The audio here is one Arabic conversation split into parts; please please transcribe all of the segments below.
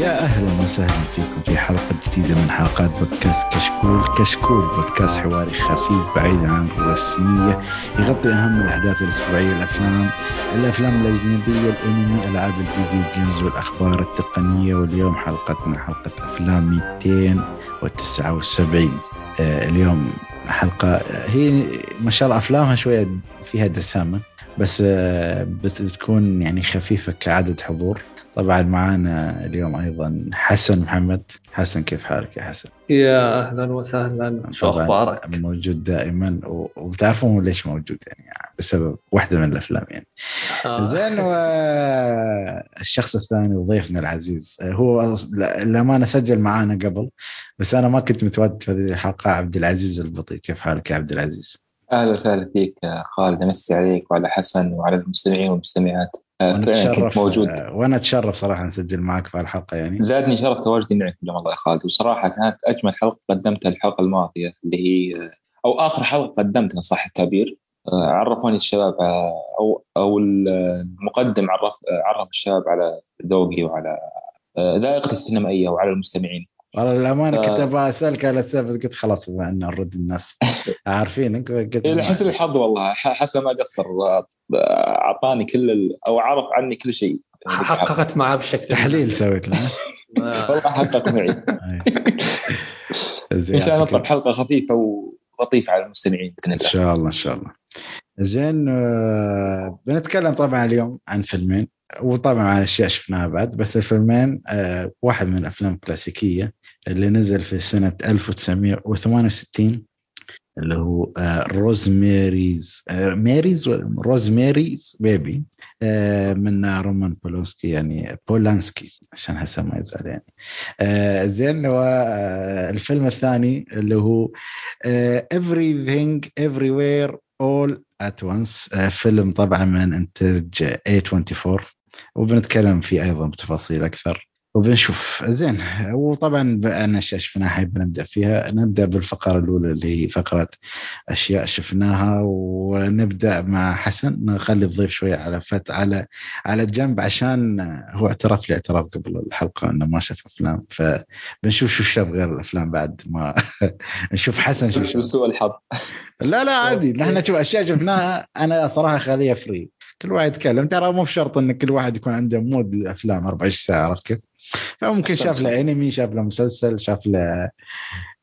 يا أهلا وسهلا فيكم في حلقة جديدة من حلقات بودكاست كشكول، كشكول بودكاست حواري خفيف بعيد عن الرسمية يغطي أهم الأحداث الأسبوعية الأفلام، الأفلام الأجنبية، الأنمي، ألعاب الفيديو جيمز والأخبار التقنية. واليوم حلقتنا حلقة أفلام 279 آه اليوم حلقة هي ما شاء الله أفلامها شوية فيها دسامة بس آه بتكون يعني خفيفة كعدد حضور. طبعا معنا اليوم أيضا حسن محمد. حسن كيف حالك يا حسن؟ يا أهلا وسهلا. شو أخبارك؟ موجود دائما وبتعرفون ليش موجود يعني بسبب واحدة من الأفلام يعني. آه. زين والشخص الثاني وضيفنا العزيز هو للأمانة سجل معانا قبل بس أنا ما كنت متواجد في هذه الحلقة. عبد العزيز البطيء كيف حالك يا عبد العزيز؟ أهلا وسهلا فيك خالد أمسي عليك وعلى حسن وعلى المستمعين والمستمعات. وأنا أتشرف موجود. وأنا أتشرف صراحة نسجل معك في الحلقة يعني. زادني شرف تواجدي معك اليوم الله يا خالد. وصراحة كانت أجمل حلقة قدمتها الحلقة الماضية اللي هي أو آخر حلقة قدمتها صح التعبير. آه، عرفوني الشباب أو أو المقدم عرف عرف الشباب على ذوقي وعلى آه، ذائقة السينمائية وعلى المستمعين. والله للأمانة كنت أبغى أسألك على السالفه قلت خلاص بما أن نرد الناس. عارفينك قلت إيه، حسن الحظ والله. حسن ما قصر أعطاني كل ال... أو عرف عني كل شيء. حققت معه بشكل تحليل سويت له. والله حقق معي. إن شاء الله نطلع حلقة خفيفة ولطيفة على المستمعين بإذن الله. إن شاء الله إن شاء الله. زين آه، بنتكلم طبعا اليوم عن فيلمين وطبعا عن أشياء شفناها بعد بس الفيلمين آه، واحد من الأفلام الكلاسيكية. اللي نزل في سنة 1968 اللي هو Rosemary's Mary's Rosemary's Baby من رومان بولونسكي يعني بولانسكي عشان حسن ما يزعل يعني. آه، زين والفيلم الثاني اللي هو everything everywhere all at once فيلم طبعا من انتاج A24 وبنتكلم فيه أيضا بتفاصيل أكثر. وبنشوف. زين. وطبعا أنا أشياء شفناها حاب نبدأ فيها. نبدأ بالفقرة الأولى اللي هي فقرة أشياء شفناها. ونبدأ مع حسن. نخلي الضيف شوية على فت على على جنب عشان هو اعترف لي اعتراف قبل الحلقة إنه ما شاف أفلام. فبنشوف شو شاف غير الأفلام بعد ما نشوف حسن شو شاف. سوء الحظ. لا لا عادي. نحن نشوف أشياء شفناها. أنا صراحة خليها free كل واحد يتكلم. ترى مو بشرط إن كل واحد يكون عنده mood الافلام 24 ساعة عرفت كيف؟ فممكن شاف له أنمي شاف له مسلسل شاف له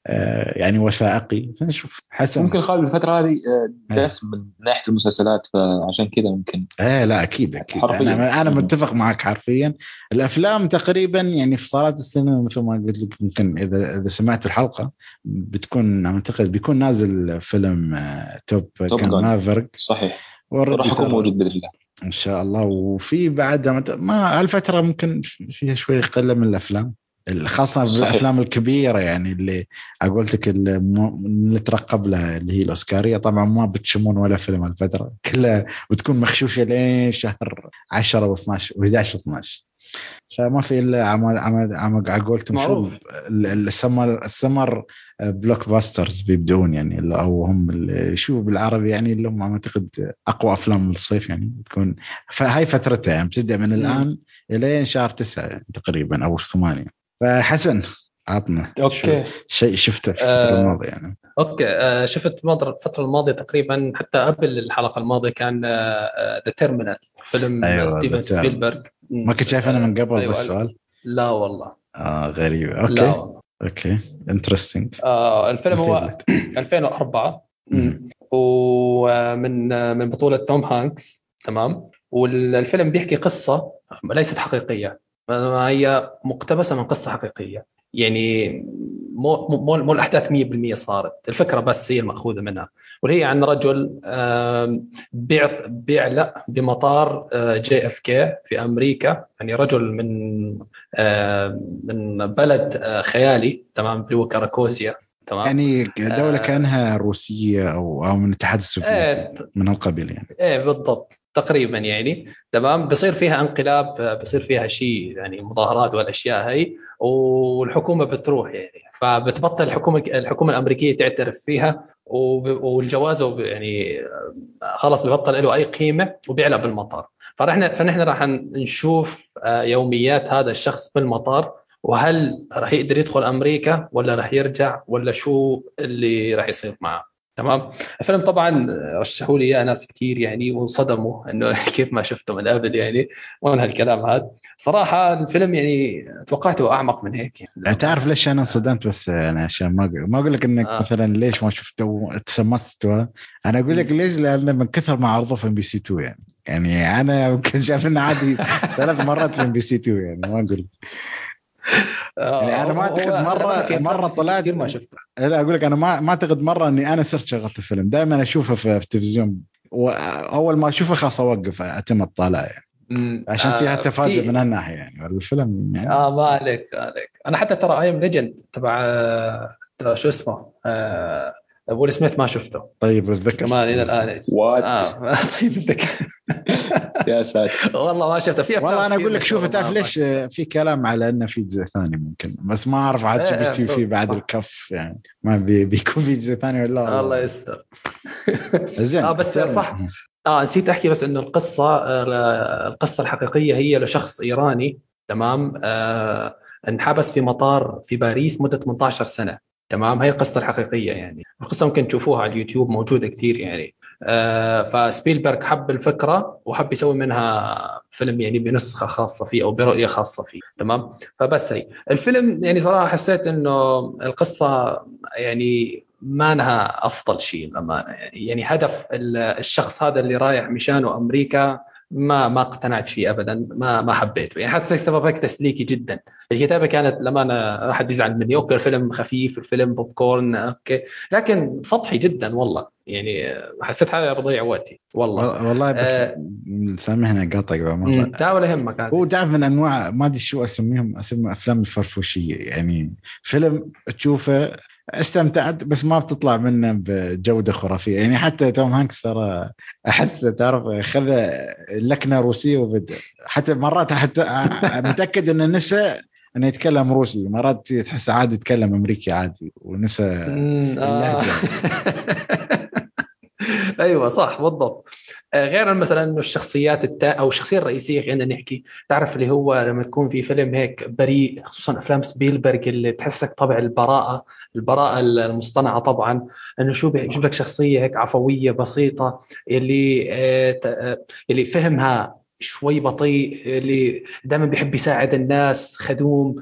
آه، يعني وثائقي. فنشوف. حسن. ممكن خالد الفترة هذه آه، دس من ناحية المسلسلات فعشان كذا ممكن. إيه لا أكيد أكيد. أنا أنا متفق معك حرفيا. الأفلام تقريبا يعني في صالات السينما مثل ما قلت لك ممكن إذا إذا سمعت الحلقة بتكون أعتقد بيكون نازل فيلم آه، توب, توب مافرق صحيح. راح يكون موجود بإذن الله. إن شاء الله. وفي بعدها ما هالفترة ممكن فيها شوي قله من الأفلام. خاصة صحيح. بالافلام الكبيرة يعني اللي قلت اللي نترقب لها اللي هي الأوسكارية. طبعا ما بتشمون ولا فيلم الفترة كلها بتكون مخشوشة لين شهر 10 و12 و11 و12 فما في إلا عمل عمل عمل على قولتهم ال summer ال summer blockbusters بيبدون يعني أو هم شو بالعربي يعني اللي هم أعتقد أقوى أفلام الصيف يعني تكون فهاي فترتها يعني بتبدأ من الآن إلين شهر تسعة تقريبا أو ثمانية. فحسن عطنا okay. شيء شفته في الفترة آه الماضية يعني. okay. آه شفت الفترة الماضية تقريبا حتى قبل الحلقة الماضية كان The آه Terminal فيلم أيوة ستيفن سبيلبرغ. ما كنت شايف أنا من قبل أيوة بالسؤال؟ لا والله. آه غريب. okay. لا والله. okay. interesting آه الفيلم هو 2004 ومن من بطولة توم هانكس. تمام. والفيلم بيحكي قصة ليست حقيقية هي مقتبسة من قصة حقيقية. يعني مو مو مو الأحداث 100% صارت. الفكرة بس هي المأخوذة منها. وهي عن رجل بيع بيعلق بمطار JFK في أمريكا. يعني رجل من من بلد آه، خيالي تمام اللي هو كاراكوزيا تمام؟ يعني دولة آه كأنها روسية أو أو من الاتحاد السوفيتي آه من القبيل يعني. إيه بالضبط تقريبا يعني. تمام؟ بصير فيها انقلاب بصير فيها شيء يعني مظاهرات والأشياء هي والحكومة بتروح يعني. فبتبطل الحكومة الحكومة الأمريكية تعترف فيها والجواز يعني خلص ببطل له أي قيمة وبيعلق بالمطار. فنحن فنحن راح نشوف آه، يوميات هذا الشخص بالمطار وهل راح يقدر يدخل أمريكا ولا راح يرجع ولا شو اللي راح يصير معه؟ تمام؟ الفيلم طبعا رشحوا لي إياه ناس كثير يعني وانصدموا إنه كيف ما شفته من قبل يعني وين هالكلام هذا. صراحة الفيلم يعني توقعته أعمق من هيك يعني, تعرف ليش أنا انصدمت بس أنا عشان ما ما أقول لك إنك آه. مثلا ليش ما شفته وتسمست أنا أقول لك ليش؟ لأن من كثر ما عرضه في MBC 2 يعني. يعني أنا يمكن شايف عادي ثلاث مرات في MBC 2 يعني ما أقول يعني أنا ما أعتقد مره مرة طلعت ما شفته. لا أقول لك أنا ما ما أعتقد مرة إني أنا صرت شغلت الفيلم. دائما أشوفه في, التلفزيون. واول ما أشوفه خلاص أوقف أتم الطالع يعني. عشان كذا حتى فاجئ من هالناحية يعني. الفيلم يعني آه ما عليك عليك. أنا حتى ترى I Am Legend تبع آه، شو اسمه؟ آه ويل سميث ما شفته. طيب اتذكر كمان إلى الآن. what آه. طيب يا ساتر. والله ما شفته. في والله أنا أقول لك شوف تعرف ليش؟ في كلام على إنه في جزء ثاني ممكن بس ما أعرف عاد شو إيه، بيصير فيه بعد الكف يعني ما بي بيكون في جزء ثاني ولا الله يستر. زين آه بس صح. آه نسيت أحكي بس إنه القصة آه القصة الحقيقية هي لشخص إيراني تمام؟ آه انحبس في مطار في باريس مدة 18 سنة. تمام؟ هي القصة الحقيقيه يعني. القصة ممكن تشوفوها على اليوتيوب موجودة كثير يعني. آه فسبيلبرغ حب الفكرة وحب يسوي منها فيلم يعني بنسخة خاصة فيه أو برؤية خاصة فيه. تمام؟ فبس هي. الفيلم يعني صراحة حسيت إنه القصة يعني ما انها أفضل شيء للأمانة يعني. يعني هدف الشخص هذا اللي رايح مشانه أمريكا ما ما اقتنعت فيه ابدا ما ما حبيته. يعني حسيت سبب هيك تسليكي جدا. الكتابة كانت لما أنا راح يزعل مني okay الفيلم خفيف الفيلم popcorn okay. لكن سطحي جدا والله. يعني حسيت حالي بضيع وقتي. والله. والله بس آه سامحني اقاطعك مرة. لا ولا يهمك هو تعرف من أنواع ما أدري شو أسميهم أسمي أفلام الفرفوشية. يعني فيلم تشوفه استمتعت بس ما بتطلع منه بجودة خرافية. يعني حتى توم هانكس ترى أحس تعرف خذ لكنة روسية وبدأ. حتى مرات حتى متأكد إنه نسى إنه يتكلم روسي. مرات تحس عادي يتكلم أمريكي عادي ونسى اللهجة. أيوه صح بالضبط. آه، غير مثلا إنه الشخصيات التا أو الشخصية الرئيسية خلينا نحكي تعرف اللي هو لما تكون في فيلم هيك بريء خصوصا أفلام سبيلبرغ اللي تحسك طبع البراءة البراءة المصطنعة طبعا إنه شو بيجيب لك شخصية هيك عفوية بسيطة اللي آه، آه، اللي فهمها شوي بطيء اللي دائما بيحب يساعد الناس خدوم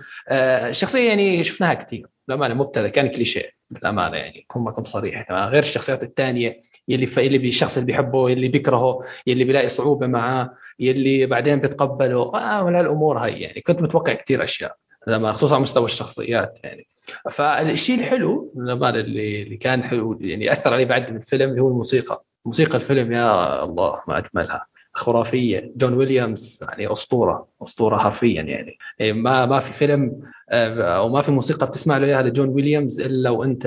شخصية يعني شفناها كثير للامانه مبتذل كان كليشيه. بالامانه يعني كون معكم صريح غير الشخصيات الثانية يلي. يلي الشخص اللي بيحبه يلي بيكرهه يلي بيلاقي صعوبة معاه يلي بعدين بيتقبله. آه من الأمور هاي يعني. كنت متوقع كثير أشياء لما خصوصا على مستوى الشخصيات يعني. فالشيء الحلو اللي اللي كان حلو يعني أثر علي بعد من الفيلم اللي هو الموسيقى. موسيقى الفيلم يا الله ما أجملها. خرافية. جون ويليامز يعني أسطورة أسطورة حرفيا يعني, يعني ما ما في فيلم آه، أو ما في موسيقى بتسمع له إياها لجون ويليامز إلا وأنت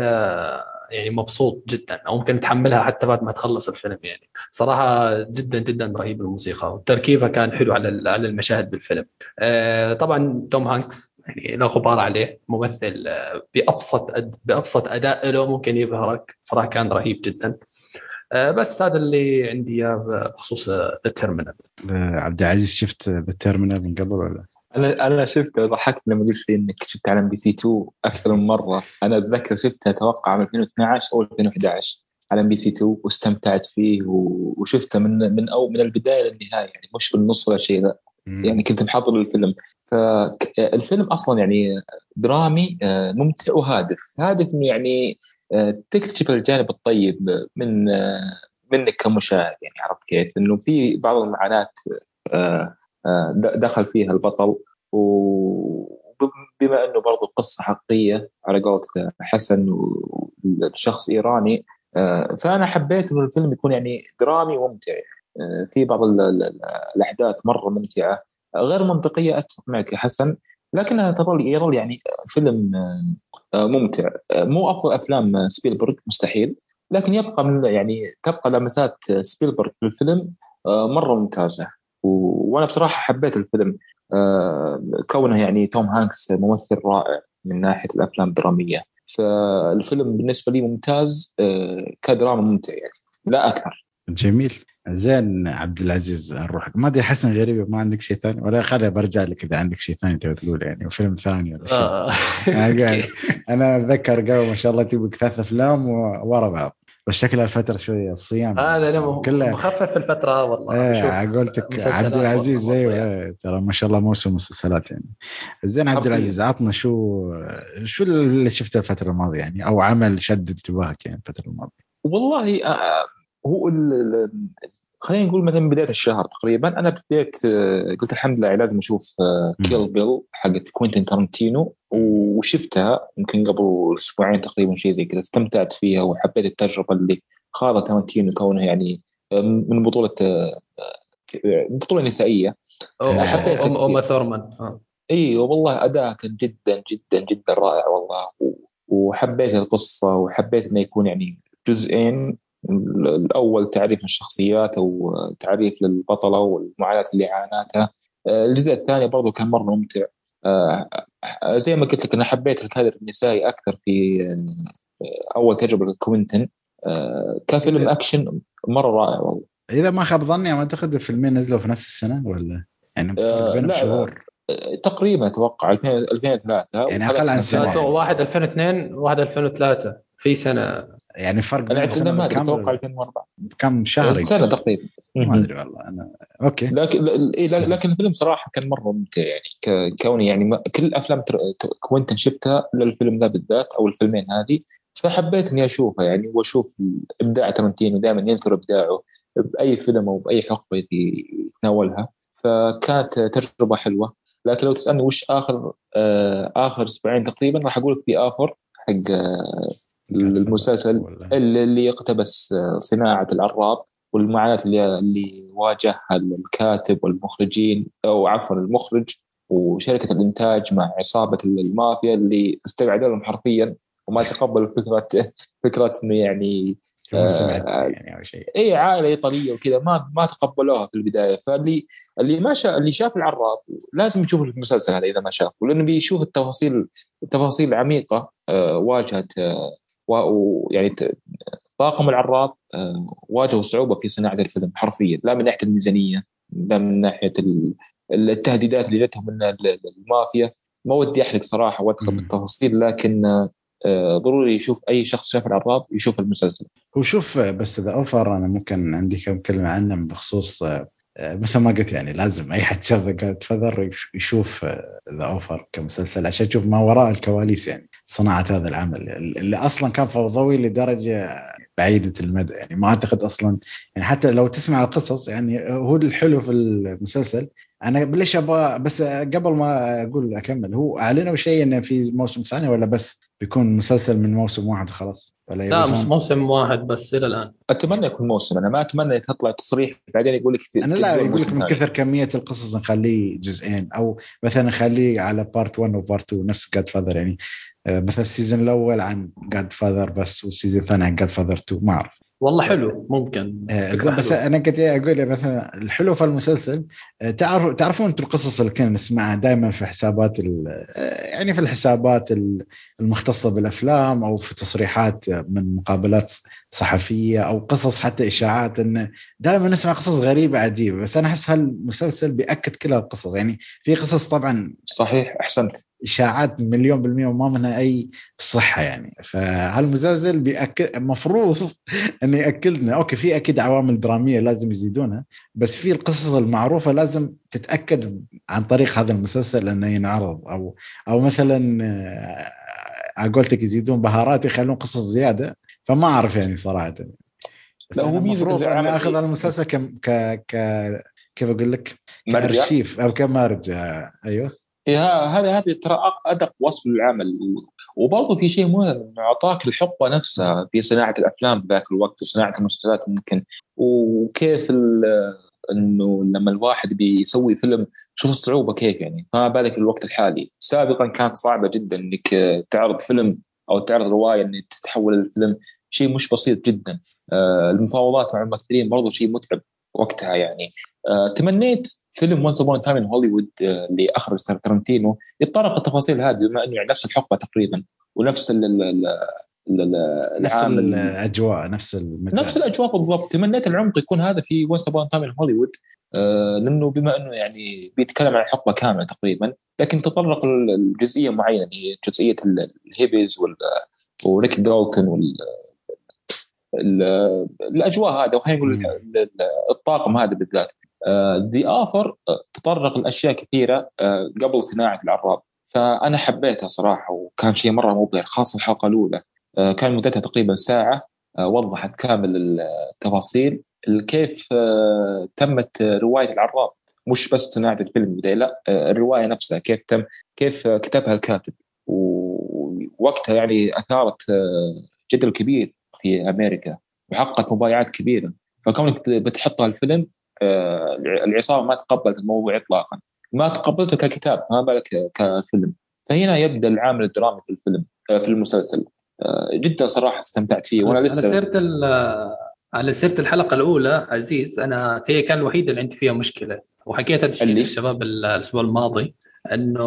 يعني مبسوط جدا. أو ممكن تحملها حتى بعد ما تخلص الفيلم يعني. صراحة جدا جدا رهيب الموسيقى. وتركيبها كان حلو على على المشاهد بالفيلم. آه، طبعا توم هانكس يعني لا غبار عليه. ممثل آه، بأبسط بأبسط أداء له ممكن يبهرك صراحة كان رهيب جدا. آه، بس هذا اللي عندي إياه بخصوص The Terminal عبد العزيز شفت The Terminal من قبل ولا؟ أنا أنا شفته ضحكت لما قلت لي إنك شفت على MBC 2 أكثر من مرة. أنا أتذكر شفته أتوقع عام 2012 أو 2011 على MBC 2 واستمتعت فيه وشفته من من أو من البداية للنهاية يعني مش بالنص ولا شيء لا يعني كنت محضر الفيلم. فالفيلم أصلا يعني درامي آه، ممتع وهادف. هادف إنه يعني آه، تكتشف الجانب الطيب من آه، منك كمشاهد يعني عرفت كيف؟ إنه في بعض المعاناة دخل فيها البطل. وبما إنه برضو قصة حقيقية على قولة حسن وشخص إيراني آه، فأنا حبيت إنه الفيلم يكون يعني درامي ممتع آه، في بعض الأحداث مرة ممتعة. غير منطقية أتفق معك يا حسن لكنها تظل يظل يعني فيلم آه، ممتع. مو أفضل أفلام سبيلبرغ مستحيل. لكن يبقى من يعني تبقى لمسات سبيلبرغ في الفيلم مرة ممتازة. وأنا بصراحة حبيت الفيلم. آه، كونه يعني توم هانكس ممثل رائع من ناحية الأفلام الدرامية. فالفيلم بالنسبة لي ممتاز آه، كدراما ممتع يعني لا أكثر. جميل. زين عبد العزيز نروح ما أدري حسن غريبه ما عندك شيء ثاني؟ ولا خلي برجع لك إذا عندك شيء ثاني تبي تقول يعني فيلم ثاني ولا شيء. آه. أنا أتذكر قبل ما شاء الله تبي ثلاث أفلام و- ورا بعض. بس شكلها الفترة شوية الصيام. هذا أنا كلها. مخفف في الفترة والله. إيه قلتك مسلسلات عبد العزيز. أيوه إيه، ترى ما شاء الله موسم مسلسلات يعني. زين عبد. العزيز عطنا شو شو اللي شفته الفترة الماضية يعني؟ أو عمل شد انتباهك يعني الفترة الماضية؟ والله آه، هو ال- خلينا نقول مثلا بداية الشهر تقريبا أنا بديت آه، قلت الحمد لله لازم أشوف. Kill Bill حقت كوينتين تارنتينو وشفتها يمكن قبل أسبوعين تقريبا شيء زي كذا استمتعت فيها وحبيت التجربة اللي خاضها تارنتينو كونه يعني آه، من بطولة آه، آه، بطولة نسائية حبيت أم أم كثير. ثورمان آه. إي والله اداء كان جدا جدا جدا رائع والله وحبيت القصة وحبيت إنه يكون يعني جزئين الأول تعريف الشخصيات أو تعريف للبطلة والمعاناة اللي عاناتها. الجزء الثاني برضو كان مرة ممتع. آه، زي ما قلت لك أنا حبيت الكادر النسائي أكثر في آه، أول تجربة لكوينتن آه، كفيلم أكشن مرة رائع والله. إذا ما خاب ظني أعتقد الفيلمين نزلوا في نفس السنة ولا؟ يعني لا، شهور. تقريبا أتوقع 2000 2003 يعني أقل عن تو- واحد 2002 واحد 2003 في سنة يعني فرق بكم أتوقع 2004 كم؟ شهر سنة. تقريبا. ما أدري والله أنا okay. لكن إيه، لكن الفيلم صراحة كان مرة ممتع يعني كوني يعني كل افلام كوينتن شفتها الا الفيلم ذا بالذات أو الفيلمين هذه فحبيت إني اشوفه يعني وأشوف إبداع ترنتينو دائما ينثر إبداعه بأي فيلم أو بأي حقبة يتناولها. فكانت تجربة حلوة. لكن لو تسألني وش آخر آه آخر أسبوعين تقريبا راح أقول لك في افر حق آه المسلسل اللي يقتبس آه، صناعة العراب والمعاناة اللي اللي واجهها الكاتب والمخرجين أو عفوا المخرج وشركة الإنتاج مع عصابة المافيا اللي استقعدوا لهم حرفيا وما تقبلوا فكره فكرة إنه يعني آه، يعني أو شيء. اي عائلة ايطاليه وكذا ما ما تقبلوها في البداية. فاللي اللي ما شاف اللي شاف العراب لازم يشوف المسلسل هذا إذا ما شافه لأنه بيشوف التفاصيل التفاصيل العميقه آه، واجهت ويعني طاقم العراب آه، واجهوا صعوبة في صناعة الفيلم حرفيا لا من ناحية الميزانية لا من ناحية ال- التهديدات اللي جتهم من ال- المافيا. ما ودي أحرق صراحة وأدخل. بالتفاصيل لكن آه، ضروري يشوف أي شخص شاف العراب يشوف المسلسل. هو شوف بس The Offer أنا ممكن عندي كم كلمة عنه بخصوص آه، مثل ما قلت يعني لازم أي حد شاف The Godfather يشوف The Offer كمسلسل عشان يشوف ما وراء الكواليس يعني. صناعة هذا العمل اللي أصلا كان فوضوي لدرجة بعيدة المدى. يعني ما أعتقد أصلا يعني حتى لو تسمع القصص يعني هو الحلو في المسلسل. أنا ليش أبغى بس قبل ما أقول أكمل هو أعلنوا شيء إنه في موسم ثاني ولا بس بيكون مسلسل من موسم واحد وخلاص؟ ولا لا مش موسم واحد بس إلى الآن. أتمنى يكون موسم. أنا ما أتمنى تطلع تصريح بعدين يقول لك أنا لا يقول لك من. كثر كمية القصص نخليه جزئين أو مثلا نخليه على part 1 و part 2 نفس Godfather يعني. مثلا ال season الأول عن Godfather بس وال season الثاني عن Godfather 2 ما أعرف والله حلو ممكن آه، بس حلوة. أنا كنت أقول مثلا الحلو في المسلسل آه، تعرف تعرفون أنتم القصص اللي كنا نسمعها دائما في حسابات آه، يعني في الحسابات ال- المختصة بالأفلام أو في تصريحات من مقابلات صحفية أو قصص حتى إشاعات انه دائما نسمع قصص غريبة عجيبة بس أنا أحس هالمسلسل بيأكد كل القصص يعني في قصص طبعا صحيح أحسنت. إشاعات مليون بالمية وما منها أي صحة يعني. فهالمسلسل بيأكد المفروض انه ياكد لنا أوكي في أكيد عوامل درامية لازم يزيدونها بس في القصص المعروفة لازم تتأكد عن طريق هذا المسلسل إنه ينعرض. أو أو مثلا آه، على قولتك يزيدون بهارات يخلون قصص زيادة. فما أعرف يعني صراحة. لا، هو العمل اني أخذ إيه؟ المسلسل ك ك ك كيف أقول لك؟ كأرشيف أو كمرجع. أيوه. هذا هذه ترى أدق وصف للعمل. وبرضه في شيء مهم إنه اعطاك الحقبة نفسها في صناعة الأفلام ذاك الوقت وصناعه المسلسلات ممكن. وكيف إنه لما الواحد بيسوي فيلم شوف الصعوبة كيف يعني. فما بالك الوقت الحالي. سابقا كانت صعبة جدا إنك تعرض فيلم أو تعرض رواية إنك تتحول الفيلم شيء مش بسيط جدا. آه، المفاوضات مع الممثلين برضو شيء متعب وقتها يعني. آه، تمنيت فيلم Once Upon a Time in Hollywood اللي اخرج ترنتينو يتطرق التفاصيل هذه بما إنه يعني نفس الحقبة تقريبا ونفس ال نفس الأجواء نفس المجال. نفس الأجواء بالضبط. تمنيت العمق يكون هذا في Once Upon a Time in Hollywood آه لأنه بما إنه يعني بيتكلم عن حقبة كاملة تقريبا لكن تطرق لجزئية معينة هي جزئية الهيبيز وريك دالتون وال الأجواء هذا وخلينا نقول الطاقم هذا بالذات. The uh, Offer uh, تطرق لأشياء كثيرة uh, قبل صناعة العراب. فأنا حبيتها صراحة وكان شيء مرة مبهر خاصة الحلقة الأولى. كان مدتها تقريبا ساعة وضحت كامل التفاصيل. كيف تمت رواية العراب. مش بس صناعة الفيلم لا الرواية نفسها كيف تم كيف كتبها الكاتب. ووقتها يعني أثارت جدل كبير. في أمريكا وحققت مبايعات كبيرة. فكونك بتحطها الفيلم آه، العصابة ما تقبلت الموضوع اطلاقا. ما تقبلته ككتاب ما بالك كفيلم. فهنا يبدأ العامل الدرامي في الفيلم آه، في المسلسل. آه، جدا صراحة استمتعت فيه وأنا لسه على سيره على سيرة الحلقة الأولى عزيز أنا هي كان الوحيده اللي عندي فيها مشكلة. وحكيت هذا الشيء للشباب الأسبوع الماضي إنه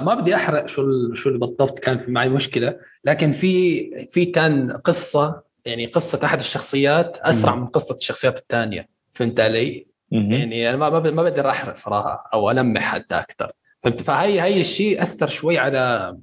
ما بدي أحرق شو شو اللي بالضبط كان في معي مشكلة لكن في في كان قصة يعني قصة أحد الشخصيات أسرع من قصة الشخصيات الثانية. فهمت علي؟ يعني أنا ما ما بقدر احرق صراحة أو ألمح حتى أكثر. فهمت؟ فهي هي الشيء أثر شوي على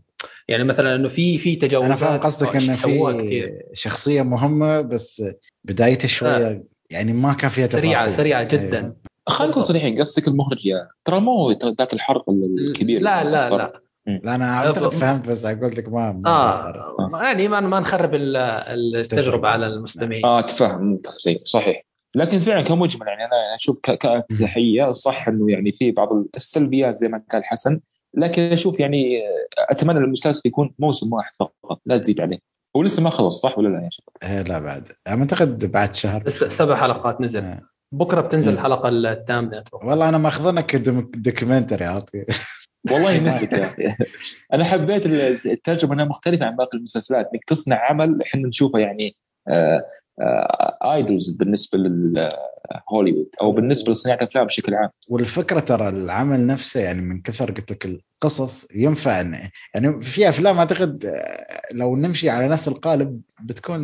يعني مثلا إنه في في تجاوزات أنا فاهم قصدك إنه في شخصية مهمة بس بدايته شوية آه. يعني ما كان فيها تفاصيل. سريعة سريعه جدا. أيوه. خلينا نكون صريحين قصدك المخرج يا ترى مو ذاك الحرق الكبير لا لا. لا لا أنا أعتقد فهمت بس أقول لك ما, ما آه يعني ما ما نخرب التجربة على المستمعين. آه تفهم صحيح. لكن فعلا كمجمل يعني أنا أشوف كافتتاحيه صح إنه يعني في بعض السلبيات زي ما قال حسن لكن أشوف يعني أتمنى المسلسل يكون موسم واحد فقط لا تزيد عليه. هو لسه ما خلص صح ولا لا يا شباب؟ إيه لا بعد. أعتقد بعد شهر. بس سبع حلقات نزل. آه. بكرة بتنزل الحلقة الثامنة والله أنا ماخذنك documentary والله نفسك يا أخي أنا حبيت الترجمة إنها مختلفة عن باقي المسلسلات إنك تصنع عمل إحنا نشوفه يعني آه idols آه، بالنسبة لهوليوود أو بالنسبة لصناعة الأفلام بشكل عام. والفكرة ترى العمل نفسه يعني من كثر قلت لك القصص ينفع يعني في أفلام أعتقد آه، لو نمشي على نفس القالب بتكون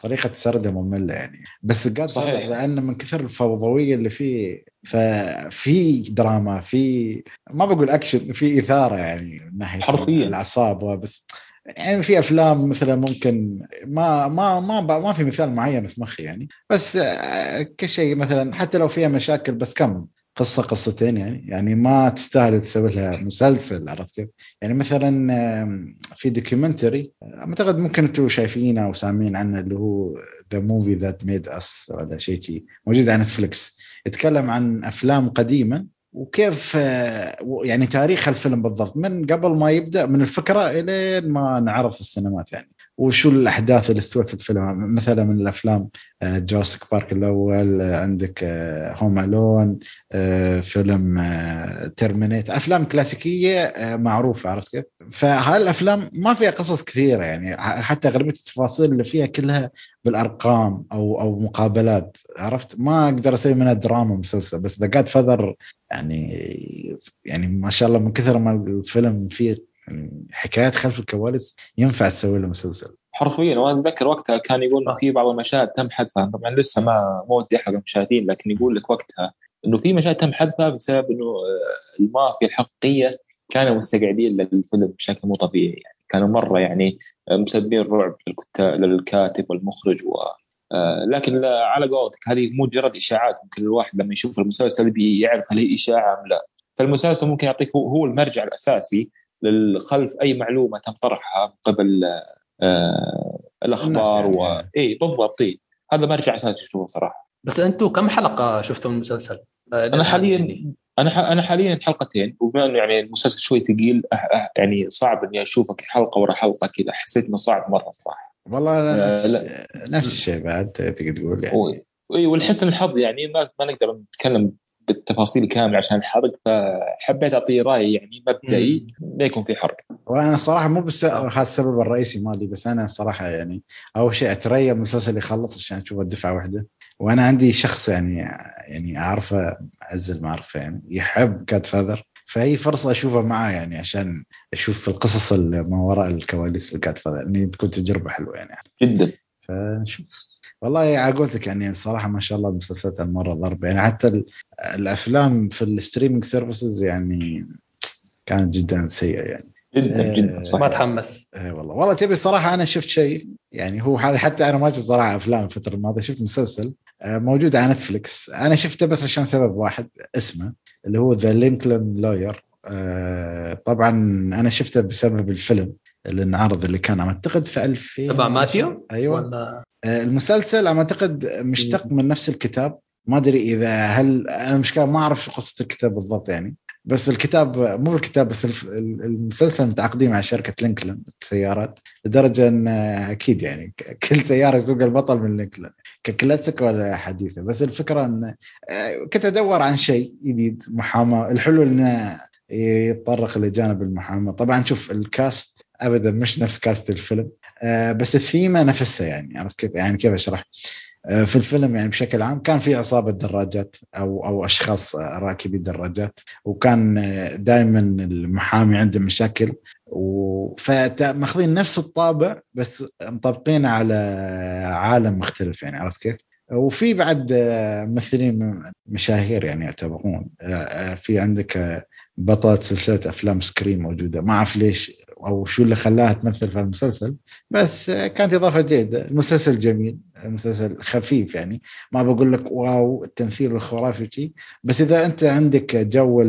طريقة سردها مملة يعني. بس قاعد صحيح. لأن من كثر الفوضوية اللي فيه ففي دراما في ما بقول اكشن في إثارة يعني من ناحية حرفيا. الأعصاب بس يعني في أفلام مثلا ممكن ما ما ما ما في مثال معين في مخي يعني. بس آه، كشيء مثلا حتى لو فيها مشاكل بس كم قصة قصتين يعني. يعني ما تستاهل تسوي لها مسلسل عرفت كيف؟ يعني مثلا في documentary أعتقد ممكن أنتم شايفينه أو سامعين عنه اللي هو The Movies That Made Us ولا شيء موجود على نتفلكس يتكلم عن أفلام قديمة وكيف آه، يعني تاريخ الفيلم بالضبط. من قبل ما يبدأ من الفكرة إلين ما نعرض في السينمات يعني. وشو الأحداث اللي استوت في الفيلم؟ مثلا من الأفلام Jurassic Park الأول عندك Home Alone فيلم Terminator أفلام كلاسيكية آه، معروفة عرفت كيف؟ فهالأفلام ما فيها قصص كثيرة يعني. حتى أغلبية التفاصيل اللي فيها كلها بالأرقام أو أو مقابلات عرفت؟ ما أقدر أسوي منها دراما مسلسل بس The Godfather يعني يعني ما شاء الله من كثر ما الفيلم فيه حكايات خلف الكواليس ينفع تسوي له مسلسل. حرفيا وأنا أتذكر وقتها كان يقول في بعض المشاهد تم حذفها. طبعا لسه ما مو ودي أحرق المشاهدين لكن يقول لك وقتها إنه في مشاهد تم حذفها بسبب إنه آه، المافيا الحقيقية كانوا مستقعدين للفيلم بشكل مو طبيعي. يعني كانوا مرة يعني مسبين رعب للكاتب والمخرج و لكن على قولتك هذه مجرد إشاعات ممكن الواحد لما يشوف المسلسل بيعرف هل هي إشاعة أم لا فالمسلسل ممكن يعطيك هو المرجع الأساسي للخلف أي معلومة تم طرحها قبل آه الأخبار و يعني. إي بالضبط. هذا مرجع أساسي أشوفه صراحة بس أنتم كم حلقة شفتوا من المسلسل؟ آه، أنا حاليا يعني. أنا أنا حاليا حلقتين وبما إنه يعني المسلسل شوي ثقيل يعني صعب إني أشوفك حلقة ورا حلقة كذا حسيت إنه صعب مرة صراحة والله آه نفس الشيء بعد تقدر تقول يعني. اي والحسن الحظ يعني ما ما نقدر نتكلم بالتفاصيل كاملة عشان الحرق فحبيت اعطي راي يعني مبدئي ما يكون في حرق. وأنا صراحة مو بس هذا السبب الرئيسي مالي بس أنا صراحة يعني أول شيء اتريا المسلسل يخلص عشان أشوف الدفعه واحدة. وأنا عندي شخص يعني يعني أعرفه أعز المعرفه يعني يحب جاد فاذر فهي فرصة أشوفها معاه يعني عشان أشوف القصص اللي ما وراء الكواليس الجاد فاذر اني تكون تجربة حلوة يعني. جدا. فنشوف. والله على قولتك يعني الصراحه ما شاء الله المسلسلات المره ضرب. يعني حتى ال- الأفلام في ال streaming services يعني كانت جدا سيئة يعني. جدا آه، جدا. ما تحمس. اي والله. والله تبي الصراحه أنا شفت شيء يعني هو حتى أنا ما شفت صراحة أفلام الفترة الماضية شفت مسلسل آه، موجود على نتفلكس أنا شفته بس عشان سبب واحد اسمه اللي هو The Lincoln Lawyer طبعا أنا شفته بسبب الفيلم اللي انعرض اللي كان أعتقد في 2000 تبع ماتيو؟ أيوه. ولا؟ آه، المسلسل أعتقد مشتق من نفس الكتاب. ما أدري إذا هل أنا مش ما أعرف شو قصة الكتاب بالضبط يعني. بس الكتاب مو الكتاب بس المسلسل متعاقدين مع شركة لينكلن السيارات لدرجة إن أكيد يعني كل سيارة يسوق البطل من لينكلن. ككلاسيك ولا حديثة. بس الفكرة إن آه، كنت ادور عن شيء جديد محاماة. الحلو إنه يتطرق لجانب المحاماة. طبعا شوف الكاست ابدا مش نفس كاست الفيلم. آه، بس الثيمة نفسها يعني عرفت كيف؟ يعني كيف أشرح؟ آه، في الفيلم يعني بشكل عام كان في عصابة دراجات أو أو أشخاص راكبي دراجات. وكان دائما المحامي عنده مشاكل. فماخذين نفس الطابع بس مطبقينه على عالم مختلف يعني عرفت كيف؟ وفي بعد آه، ممثلين مشاهير يعني يعتبرون. آه، آه، في عندك بطلة سلسلة أفلام Scream موجودة. ما أعرف ليش أو شو اللي خلاها تمثل في المسلسل بس كانت إضافة جيدة. المسلسل جميل المسلسل خفيف يعني. ما بقول لك wow التمثيل الخرافي بس إذا أنت عندك جو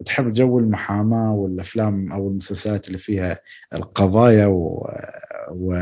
ال- تحب جو المحاماة والأفلام أو المسلسلات اللي فيها القضايا و, و...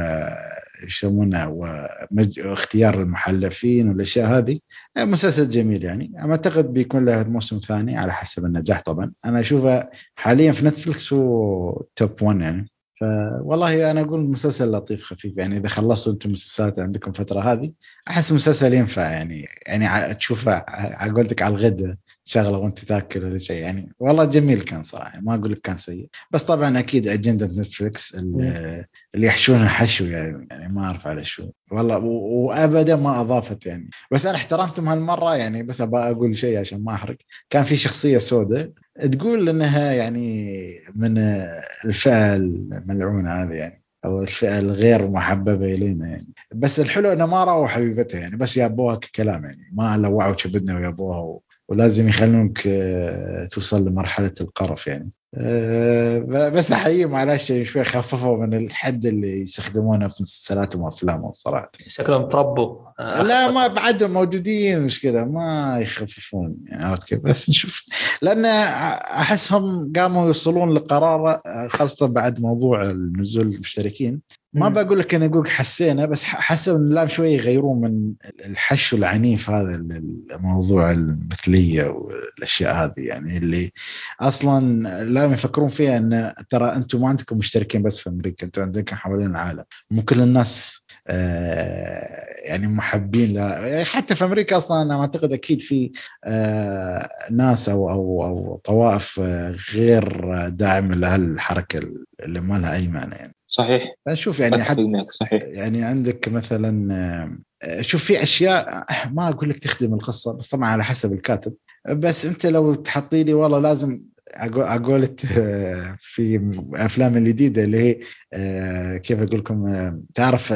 يسمونها ومج... اختيار المحلفين والأشياء هذه؟ مسلسل جميل يعني. أعتقد بيكون له موسم ثاني على حسب النجاح طبعا. أنا أشوفه حاليا في نتفلكس هو توب 1 يعني. فوالله أنا أقول مسلسل لطيف خفيف يعني. إذا خلصتوا أنتم مسلسلات عندكم الفترة هذه أحس مسلسل ينفع يعني. يعني تشوفه على قولتك على الغداء شغلة وانت تاكل ولا شيء يعني. والله جميل كان صراحة ما أقول لك كان سيء. بس طبعا أكيد أجندة نتفلكس اللي يحشونها حشو يعني, يعني ما أعرف على شو. والله وابدا ما أضافت يعني. بس أنا احترمتهم هالمرة يعني بس أبغى أقول شيء عشان ما أحرق. كان في شخصية سوداء تقول إنها يعني من الفئة الملعونة هذه يعني أو الفئة الغير محببة إلينا يعني. بس الحلو إنه ما راوا حبيبتها يعني بس يابوها ككلام يعني. ما لوعوا كبدنا ويابوها. ولازم يخلونك آه، توصل لمرحلة القرف يعني. آه، بس احييهم على شيء شوي خففوا من الحد اللي يستخدمونه في مسلسلاتهم وافلامهم صراحة. شكلهم تربوا آه، لا ما بعدهم موجودين مشكله ما يخففون يعني عرفت كيف؟ بس نشوف. لأن أحسهم قاموا يوصلون لقرار خاصة بعد موضوع النزول المشتركين. ما. بقول لك أنا أقول حسينا بس حسوا ان لازم شوي يغيرون من الحشو العنيف هذا الموضوع المثلية والأشياء هذه. يعني اللي أصلا لازم يفكرون فيها إن ترى أنتم ما عندكم مشتركين بس في أمريكا أنتم عندكم حوالين العالم. مو كل الناس آه، يعني محبين لا حتى في أمريكا أصلا أنا أعتقد أكيد في آه، ناس أو أو أو طوائف غير داعمه لهالحركة اللي ما لها أي معنى يعني. صحيح. فشوف يعني حتى معك صحيح. يعني عندك مثلا آه، شوف في أشياء ما أقول لك تخدم القصة بس طبعا على حسب الكاتب. بس أنت لو تحطي لي والله لازم عقولة في أفلام الجديدة اللي هي آه، كيف أقول لكم آه، تعرف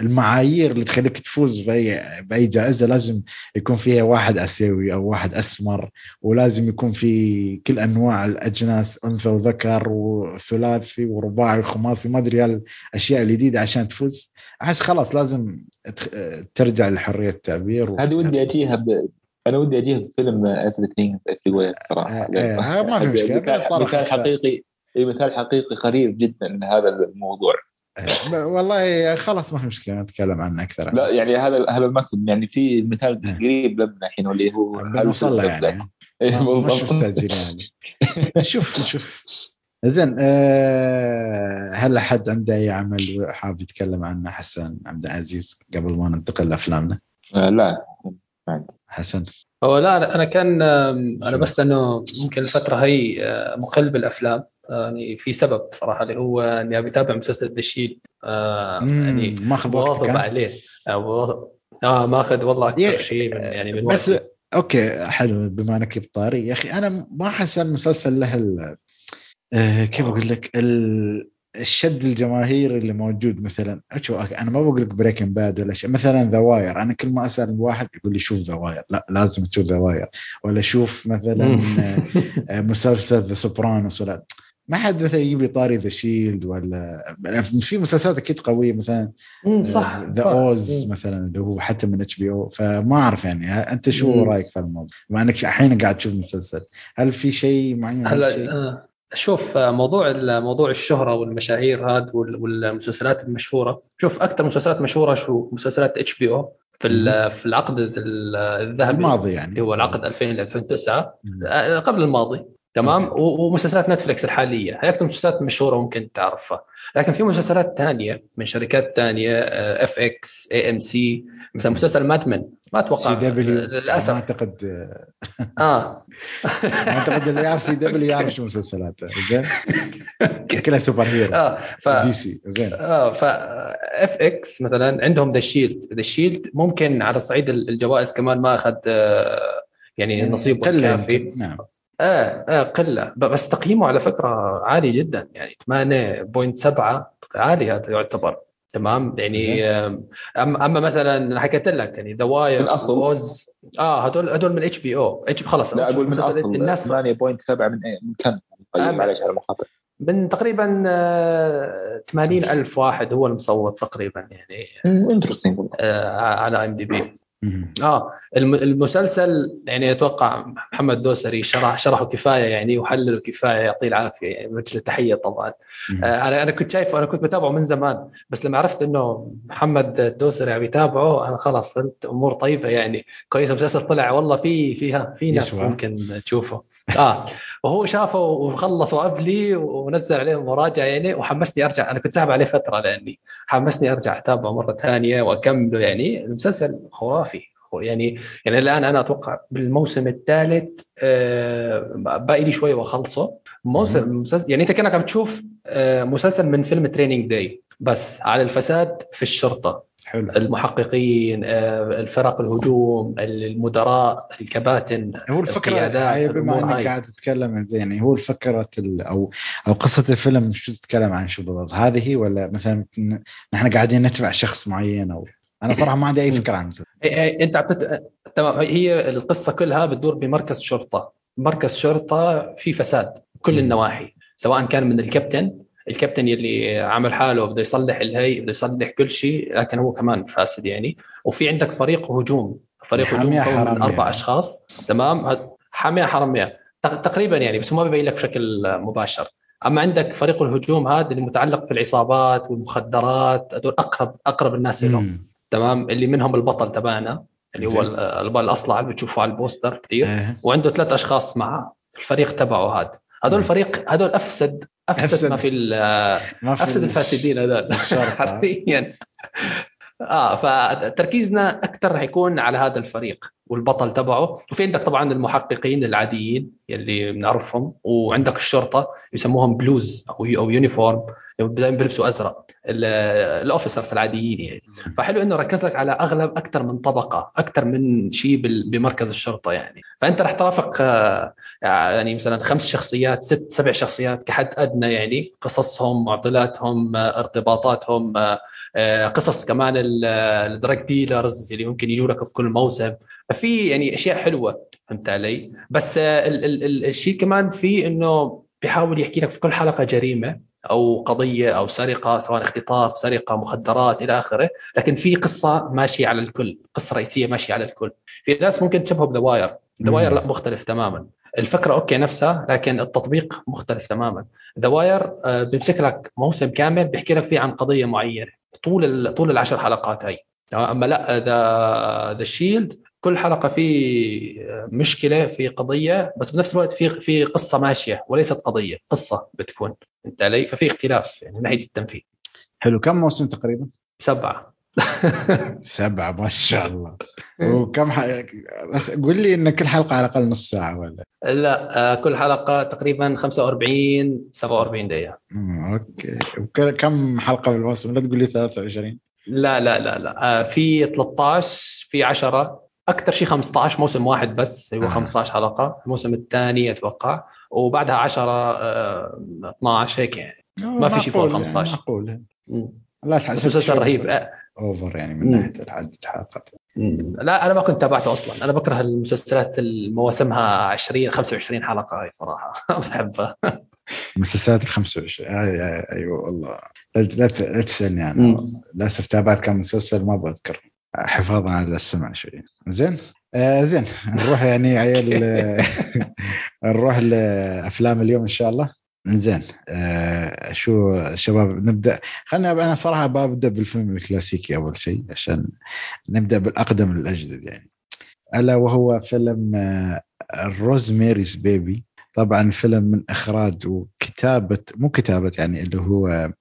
المعايير اللي تخليك تفوز باي بأي جائزة لازم يكون فيها واحد آسيوي أو واحد أسمر ولازم يكون في كل أنواع الأجناس أنثى وذكر وثلاثي ورباعي وخماسي ما أدري هالاشياء الجديدة عشان تفوز أحس خلاص لازم ترجع لحرية التعبير هذه ودي أجيها ب... أنا ودي أجيها بفيلم everything everywhere صراحة آه، آه، آه، ما في مشكلة. مثال. حقيقي مثال حقيقي قريب جدا من هذا الموضوع والله خلاص ما في مشكلة نتكلم عنه أكثر. لا يعني هذا هذا المقصد يعني في مثال آه. قريب لنا الحين واللي هو بنوصل له يعني. إيه، مش. مستعجلين يعني نشوف نشوف زين أه هل أحد عنده أي عمل حاب يتكلم عنه؟ حسن عبد العزيز قبل ما ننتقل لأفلامنا. آه، لا. حسن. هو لا أنا- أنا كان أنا بس لأنه ممكن الفترة هي آه، مقل بالأفلام. آه، يعني في سبب صراحة اللي هو إني أبي أتابع مسلسل The Shield يعني مم، ماخذ وقتك؟ عليه. آه، آه ماخذ والله أكثر شيء من يعني من بس وقتي. okay حلو بما إنك بطاري. يا أخي أنا ما أحس المسلسل له ال- آه كيف أقول لك؟ ال- الشد الجماهيري اللي موجود مثلا. أنا ما بقول لك Breaking Bad ولا شيء. مثلا The Wire أنا كل ما أسأل واحد يقول لي شوف The Wire لا لازم تشوف The Wire ولا شوف مثلا آه، مسلسل The Sopranos ولا. ما حد مثلا يجيب لي طاري The Shield ولا في مسلسلات أكيد قوية مثلا مم، صح ذا. Oz. مثلا اللي هو حتى من HBO فما أعرف يعني أنت شو مم. رأيك في الموضوع؟ بما إنك الحين قاعد تشوف مسلسل هل في شيء معين هل هلا شيء؟ آه، شوف آه، موضوع موضوع الشهرة والمشاهير هذا وال- والمسلسلات المشهورة شوف أكثر مسلسلات مشهورة شو مسلسلات HBO في ال- في العقد ال- الذهبي الماضي يعني اللي هو العقد 2000 ل 2009 مم. آه، قبل الماضي تمام؟ ومسلسلات Netflix الحالية. هي أكثر مسلسلات مشهورة ممكن تعرفها. لكن في مسلسلات ثانية من شركات ثانية FX AMC مثل مسلسل Mad Men ما أتوقع CW. ما للأسف. أعتقد. آه. ما أعتقد اللي يعرف CW يعرف شو مسلسلاته. زين؟ كلها superhero آه ف DC زين. آه ف FX مثلا عندهم The Shield The Shield ممكن على صعيد الجوائز كمان ما أخذ آه، يعني نصيبه قلة الكافي. نعم. آه آه قلة. بس تقييمه على فكرة عالي جدا. يعني 8.7 عالي هذا يعتبر. تمام. يعني اما أما مثلا حكيت لك يعني The Wire أصل. آه هدول هدول من HBO H خلاص لا أقول من أصل الناس. 8.7 من إيه من كم؟ طيب آه، معلش على المقاطعة. من تقريبا آه، 80 ألف واحد هو المصوت تقريبا يعني. interesting آه، على IMDb. آه الم- المسلسل يعني أتوقع محمد دوسري شرح شرحه كفاية يعني وحلله كفاية يعطيه العافية يعني مثل التحية طبعا. آه، أنا أنا كنت شايفه أنا كنت بتابعه من زمان بس لما عرفت إنه محمد الدوسري عم يتابعه أنا خلاص قلت أمور طيبة يعني. كويس المسلسل طلع والله في فيها في ناس يسوى. ممكن تشوفه. آه. وهو شافه وخلص قبلي ونزل عليه مراجعة يعني وحمسني أرجع. أنا كنت ساحب عليه فترة لأني حمسني أرجع أتابعه مرة ثانية وأكمله يعني. المسلسل خرافي يعني يعني الآن أنا أتوقع بالموسم الثالث آه، باقي لي شوي وأخلصه. موسم يعني أنت كأنك عم تشوف آه، مسلسل من فيلم تريننج داي بس على الفساد في الشرطة. حلو. المحققين آه، الفرق الهجوم المدراء الكباتن هو الفكرة هاي بما إنك. قاعد تتكلم عن زي يعني هو الفكرة ال- أو أو قصة الفيلم شو تتكلم عن شو بالضبط؟ هذه ولا مثلا نحن قاعدين نتبع شخص معين أو أنا صراحة ما عندي أي فكرة عن إيه- إيه، أنت عم تت... تمام. هي القصة كلها بتدور بمركز شرطة. مركز شرطة في فساد كل. النواحي سواء كان من الكابتن الكابتن يلي عمل حاله بده يصلح الهي بده يصلح كل شيء لكن هو كمان فاسد يعني. وفي عندك فريق هجوم فريق هجوم مكون من. أربع أشخاص. تمام؟ حامية حرامية. تق- تقريبا يعني بس ما بيبين لك بشكل مباشر. أما عندك فريق الهجوم هذا اللي متعلق في العصابات والمخدرات هذول اقرب أقرب الناس لهم. تمام؟ اللي منهم البطل تبعنا اللي هو البطل الأصلع اللي بتشوفه على البوستر كثير إيه. وعنده ثلاث أشخاص معه الفريق تبعه هذا. هذول. الفريق هذول أفسد أفسد. ما في ما في أفسد الفاسدين هذول. حرفيا آه فتركيزنا أكثر حيكون على هذا الفريق والبطل تبعه. وفي عندك طبعا المحققين العاديين يلي بنعرفهم وعندك الشرطة يسموهم بلوز أو أو uniform دائما بيلبسوا أزرق ال- ال officers العاديين يعني. فحلو إنه ركز لك على أغلب أكثر من طبقة أكثر من شيء بمركز الشرطة يعني. فأنت رح ترافق آه، يعني مثلا خمس شخصيات ست سبع شخصيات كحد أدنى يعني. قصصهم معضلاتهم آه، ارتباطاتهم آه، قصص كمان الدراج ديلرز اللي ممكن يجوا لك في كل موسم. ففي يعني أشياء حلوة فهمت علي؟ بس آه، ال- ال- ال- الشيء كمان في إنه بيحاول يحكي لك في كل حلقة جريمة أو قضية أو سرقة سواء اختطاف سرقة مخدرات إلى آخره. لكن في قصة ماشية على الكل قصة رئيسية ماشية على الكل. في ناس ممكن تشبهه ب The Wire The Wire. لا مختلف تماما. الفكرة okay نفسها لكن التطبيق مختلف تماما. The Wire بيمسك لك موسم كامل بيحكي لك فيه عن قضية معينة طول طول العشر حلقات هاي. أما لا The The Shield كل حلقة في مشكلة في قضية بس بنفس الوقت في في قصة ماشية وليست قضية قصة بتكون انت علي؟ ففي اختلاف يعني من ناحية التنفيذ. حلو. كم موسم تقريبا؟ سبعة. سبعة ما شاء الله. وكم ح... بس قول لي إن كل حلقة على الأقل نص ساعة ولا؟ لا آه، كل حلقة تقريبا 45 47 دقيقة. أوكي. وك- كم حلقة بالموسم؟ لا تقول لي 23 لا لا لا لا. آه، في 13 في 10 أكثر شيء 15 موسم واحد بس هو آه. 15 حلقة. الموسم الثاني أتوقع. وبعدها 10 آه، 12 هيك يعني. ما في شيء فوق معقول 15. يعني معقول. مم. لا تحسب مسلسل رهيب. آه، أوفر يعني من. ناحية العدد الحلقات. لا أنا ما كنت تابعته أصلا. أنا بكره المسلسلات اللي مواسمها 20 25 حلقة هاي صراحة. ما بحبها. مسلسلات ال 25 آه آه أيوه والله. لا تسألني مم. للأسف تابعت كم مسلسل ما بذكر حفاظا على السمع شوي. زين؟ آه زين. نروح يعني عيال نروح لأفلام اليوم إن شاء الله. زين. آه شو شباب نبدأ. خلينا أنا صراحة ببدأ بالفيلم الكلاسيكي أول شيء عشان نبدأ بالأقدم للأجدد يعني. ألا وهو فيلم آه Rosemary's Baby طبعا فيلم من إخراج وكتابة مو كتابة يعني اللي هو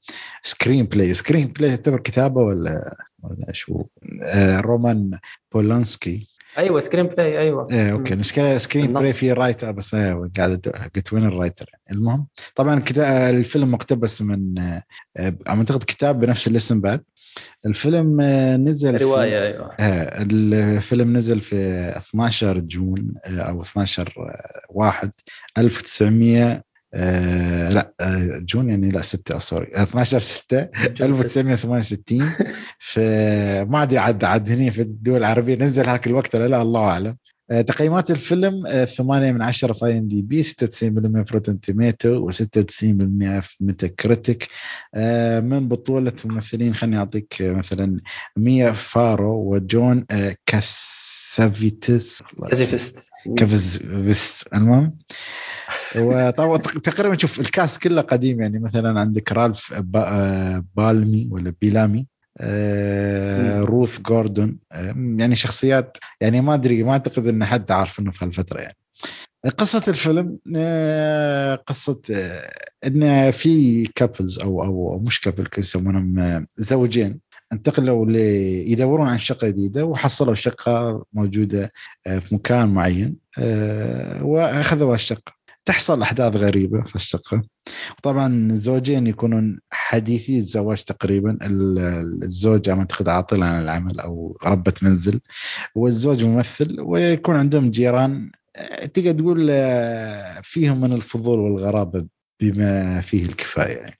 screenplay screenplay يعتبر كتابة ولا ولا شو؟ آه رومان بولانسكي أيوه screenplay أيوه. إيه okay screen النص. play في writer بس إيه قاعد قلت وين ال writer يعني. المهم طبعا الفيلم مقتبس من آه، آه، أعتقد كتاب بنفس الاسم بعد. الفيلم آه، نزل في- رواية أيوه. آه، الفيلم نزل في 12 June آه، أو 12 آه، واحد 1900 آه لا June يعني لا 6 سوري 12 6 1968 في ما أدري عاد عاد هنا في الدول العربية نزل هاك الوقت ولا لا الله أعلم. تقييمات الفيلم آه، 8 من 10 في IMDb 96% في Rotten Tomatoes و96% في Metacritic. آه، من بطولة ممثلين خليني أعطيك آه، مثلا ميا فارو وجون آه، كاسافيتس. كازيفست كافيست المهم. وطبعا تق- تقريبا شوف ال cast كله قديم يعني مثلا عندك رالف با- آه، بالمي ولا بيلامي. آه،. روث جوردون آه، يعني شخصيات يعني ما أدري ما أعتقد إن حد عارف إنه في هالفترة يعني. قصة الفيلم آه، قصة إن في couples أو أو مش couple يسمونهم زوجين انتقلوا ل يدورون عن شقة جديدة وحصلوا شقة موجودة آه، في مكان معين وأخذوا الشقة تحصل أحداث غريبة في الشقة. طبعا الزوجين يكونون حديثي الزواج تقريبا. ال- الزوجة اعتقد عاطلة عن العمل أو ربة منزل. والزوج ممثل ويكون عندهم جيران. تقدر تقول آه، فيهم من الفضول والغرابة بما فيه الكفاية. يعني.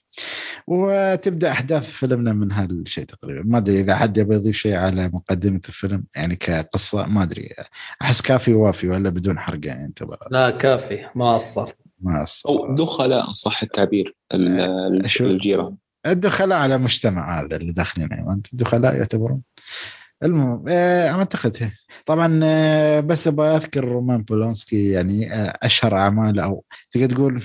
وتبدأ أحداث فيلمنا من هالشيء تقريبا. ما أدري إذا حد يبغى يضيف شيء على مقدمة الفيلم يعني كقصة ما أدري. أحس كافي وافي ولا بدون حرق يعني أنت بقى. لا كافي. ما قصرت ما أص... أو دخلاء إن صح التعبير ال- ال- شو؟ الجيران. الدخلاء على مجتمع هذا اللي داخلين أيوه أنت الدخلاء يعتبرون. المهم آه أعتقد. طبعا آه بس أبغى أذكر رومان بولانسكي يعني آه أشهر أعماله. أو تقدر تقول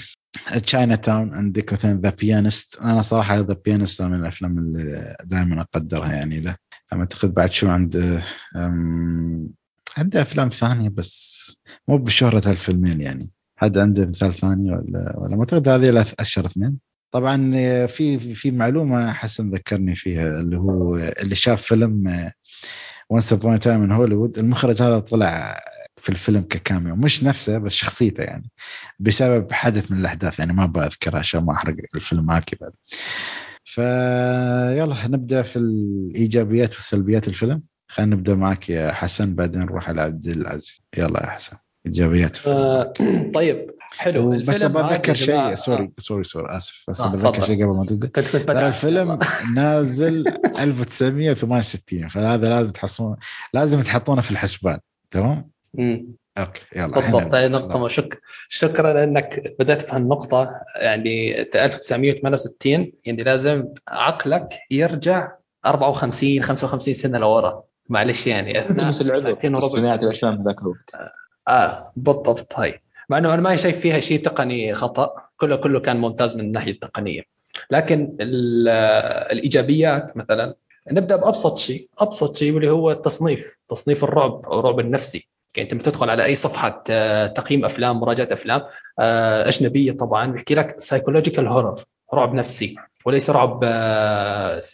Chinatown عندك مثلا The Pianist أنا صراحة The Pianist من الأفلام اللي دائما أقدرها يعني له. أعتقد بعد شو عنده أم، عنده أفلام ثانية بس مو بشهرة هالفيلمين يعني. حد عنده مثال ثاني ولا ولا؟ ما أعتقد هذه أشهر اثنين. طبعا في في معلومة حسن ذكرني فيها اللي هو اللي شاف فيلم Once Upon a Time in Hollywood المخرج هذا طلع في الفيلم ك cameo مش نفسه بس شخصيته يعني بسبب حدث من الأحداث يعني ما بذكر عشان ما أحرق الفيلم معك بعد فيلا نبدأ في الإيجابيات والسلبيات الفيلم خلينا نبدأ معك يا حسن بعدين نروح على عبد العزيز يلا يا حسن إيجابيات. آه، طيب حلو بس الفيلم هذا بتذكر شيء جماعة- سوري سوري سوري آسف بس آه، بتذكر. شيء قبل ما تبدأ ترى. الفيلم. نازل 1968 فهذا لازم تحطون لازم تحطونه في الحسبان تمام؟ okay يلا بالضبط. هاي نقطة. شك شكرا لأنك بدأت في هالنقطة يعني 1968 يعني لازم عقلك يرجع 54 55 سنة لورا. معلش يعني بس العذر. صناعه الافلام هذاك الوقت. آه بالضبط هاي. مع إنه أنا ما شايف فيها شيء تقني خطأ. كله كله كان ممتاز من الناحية التقنية. لكن ال- الإيجابيات مثلا. نبدأ بأبسط شيء أبسط شيء واللي هو التصنيف. تصنيف الرعب أو الرعب النفسي. يعني انت بتدخل على أي صفحة آه، تقييم أفلام مراجعة أفلام آه، أجنبية طبعا. بيحكي لك سايكولوجيكال هورر رعب نفسي وليس رعب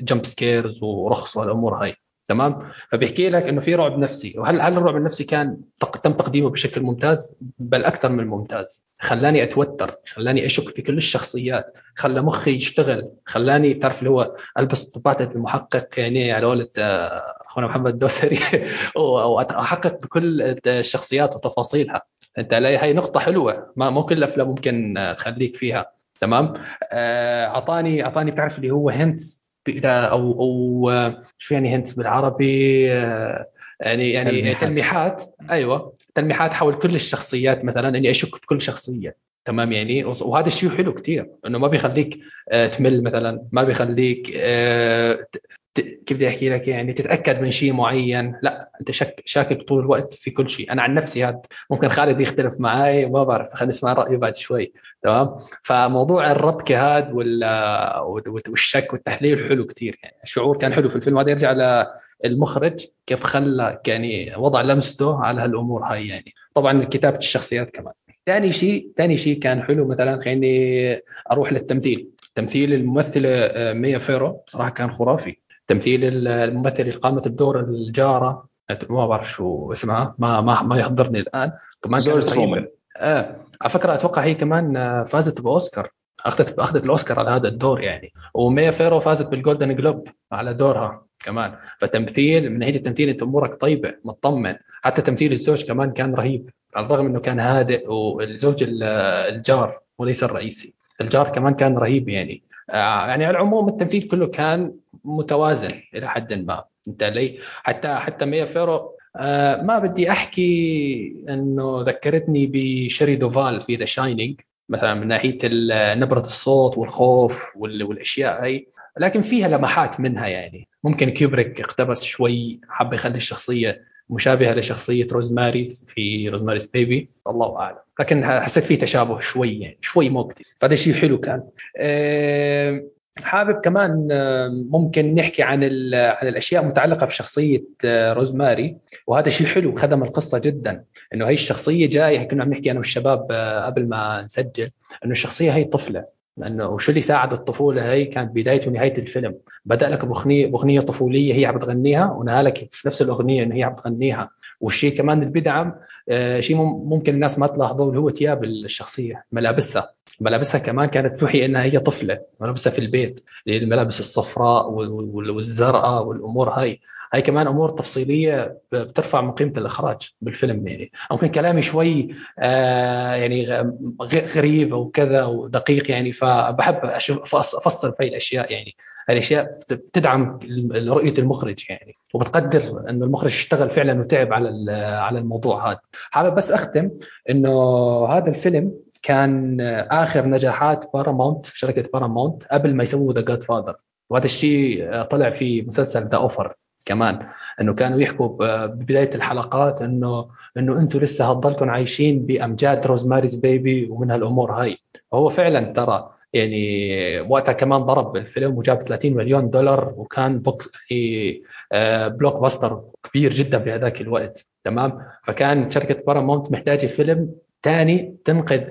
jump scares ورخص والأمور هاي. تمام؟ فبيحكي لك إنه في رعب نفسي. وهل هل الرعب النفسي كان تم تقديمه بشكل ممتاز؟ بل أكثر من ممتاز خلاني أتوتر خلاني أشك في كل الشخصيات خلى مخي يشتغل خلاني تعرف اللي هو ألبس طباع المحقق يعني على قولة آه، أخونا محمد الدوسري واحقق بكل الشخصيات وتفاصيلها. أنت هاي نقطة حلوة. ما مو كل الافلام ممكن تخليك فيها. تمام؟ آه، اعطاني أعطاني بتعرف اللي هو هنتس أو أو شو يعني هنتس بالعربي؟ آه، يعني يعني تلميحات, تلميحات. أيوه. تلميحات حول كل الشخصيات مثلا إني أشك في كل شخصية. تمام يعني؟ وهذا الشيء حلو كثير إنه ما بيخليك آه، تمل مثلا. ما بيخليك كيف بدي أحكي لك يعني تتأكد من شيء معين. لا أنت شك شاكك طول الوقت في كل شيء. أنا عن نفسي هاد ممكن خالد يختلف معي وما بعرف خلينا نسمع رأيه بعد شوي. تمام؟ فموضوع الربكه هاد والشك والتحليل حلو كثير يعني. الشعور كان حلو في الفيلم. هذا يرجع للمخرج كيف خلى يعني وضع لمسته على هالأمور هاي يعني. طبعا كتابة الشخصيات كمان. ثاني شيء ثاني شيء كان حلو مثلا خليني أروح للتمثيل. تمثيل الممثله آه، ميا فيرو صراحة كان خرافي. تمثيل الممثل اللي قامت بدور الجارة. ما بعرف شو اسمها. ما ما ما يحضرني الآن. كمان كانت آه. على فكرة أتوقع هي كمان آه، فازت بأوسكار. اخذت أخذت الأوسكار على هذا الدور يعني. وميا فيرو فازت بال Golden Globe على دورها كمان. فتمثيل من ناحية التمثيل أنت أمورك طيبة مطمن. حتى تمثيل الزوج كمان كان رهيب. على الرغم إنه كان هادئ والزوج الجار وليس الرئيسي. الجار كمان كان رهيب يعني. آه، يعني على العموم التمثيل كله كان متوازن إلى حد ما. أنت علي حتى حتى ميا فيرو. آه ما بدي أحكي إنه ذكرتني بشيلي دوفال في The Shining مثلا من ناحية نبرة الصوت والخوف والأشياء هي لكن فيها لمحات منها يعني. ممكن كيوبريك اقتبس شوي حب يخلي الشخصية مشابهة لشخصية Rosemary's في Rosemary's Baby. الله أعلم. لكن حسيت فيه تشابه شوي يعني شوي مو كثير فهذا شيء حلو كان. آه، حابب كمان آه، ممكن نحكي عن عن الأشياء المتعلقه في شخصية آه، روزماري. وهذا شيء حلو خدم القصة جدا. إنه هي الشخصية جاية كنا عم نحكي أنا والشباب قبل ما نسجل إنه الشخصية هي طفلة. لأنه وشو اللي ساعد الطفولة هي كانت بدايه ونهايه الفيلم. بدأ لك بأغنية بأغنية طفولية هي عم تغنيها ونهى لك في نفس الأغنية إنه هي عم تغنيها. والشيء كمان اللي بيدعم آه شيء ممكن الناس ما تلاحظوه اللي هو ثياب الشخصية ملابسها. ملابسها كمان كانت توحي إنها هي طفلة ملابسها في البيت الملابس الصفراء والزرقاء والأمور هاي. هاي كمان أمور تفصيلية بترفع من قيمة الإخراج بالفيلم يعني. ممكن كلامي شوي آه يعني غريب أو كذا ودقيق يعني فبحب أشوف أفصل في الأشياء يعني. الأشياء بتدعم رؤية المخرج يعني وبتقدر انه المخرج اشتغل فعلا وتعب على على الموضوع هذا. حابب بس أختم إنه هذا الفيلم كان آخر نجاحات بارامونت شركة بارامونت قبل ما يسووا The Godfather وهذا الشيء طلع في مسلسل The Offer كمان إنه كانوا يحكوا ببداية الحلقات إنه إنه أنتم لسه هتضلكم عايشين بأمجاد Rosemary's Baby ومن هالأمور هاي. هو فعلا ترى يعني وقتها كمان ضرب الفيلم وجاب 30 مليون دولار وكان block blockbuster كبير جدا بهذاك الوقت. تمام؟ فكان شركة بارامونت محتاجة فيلم ثاني تنقذ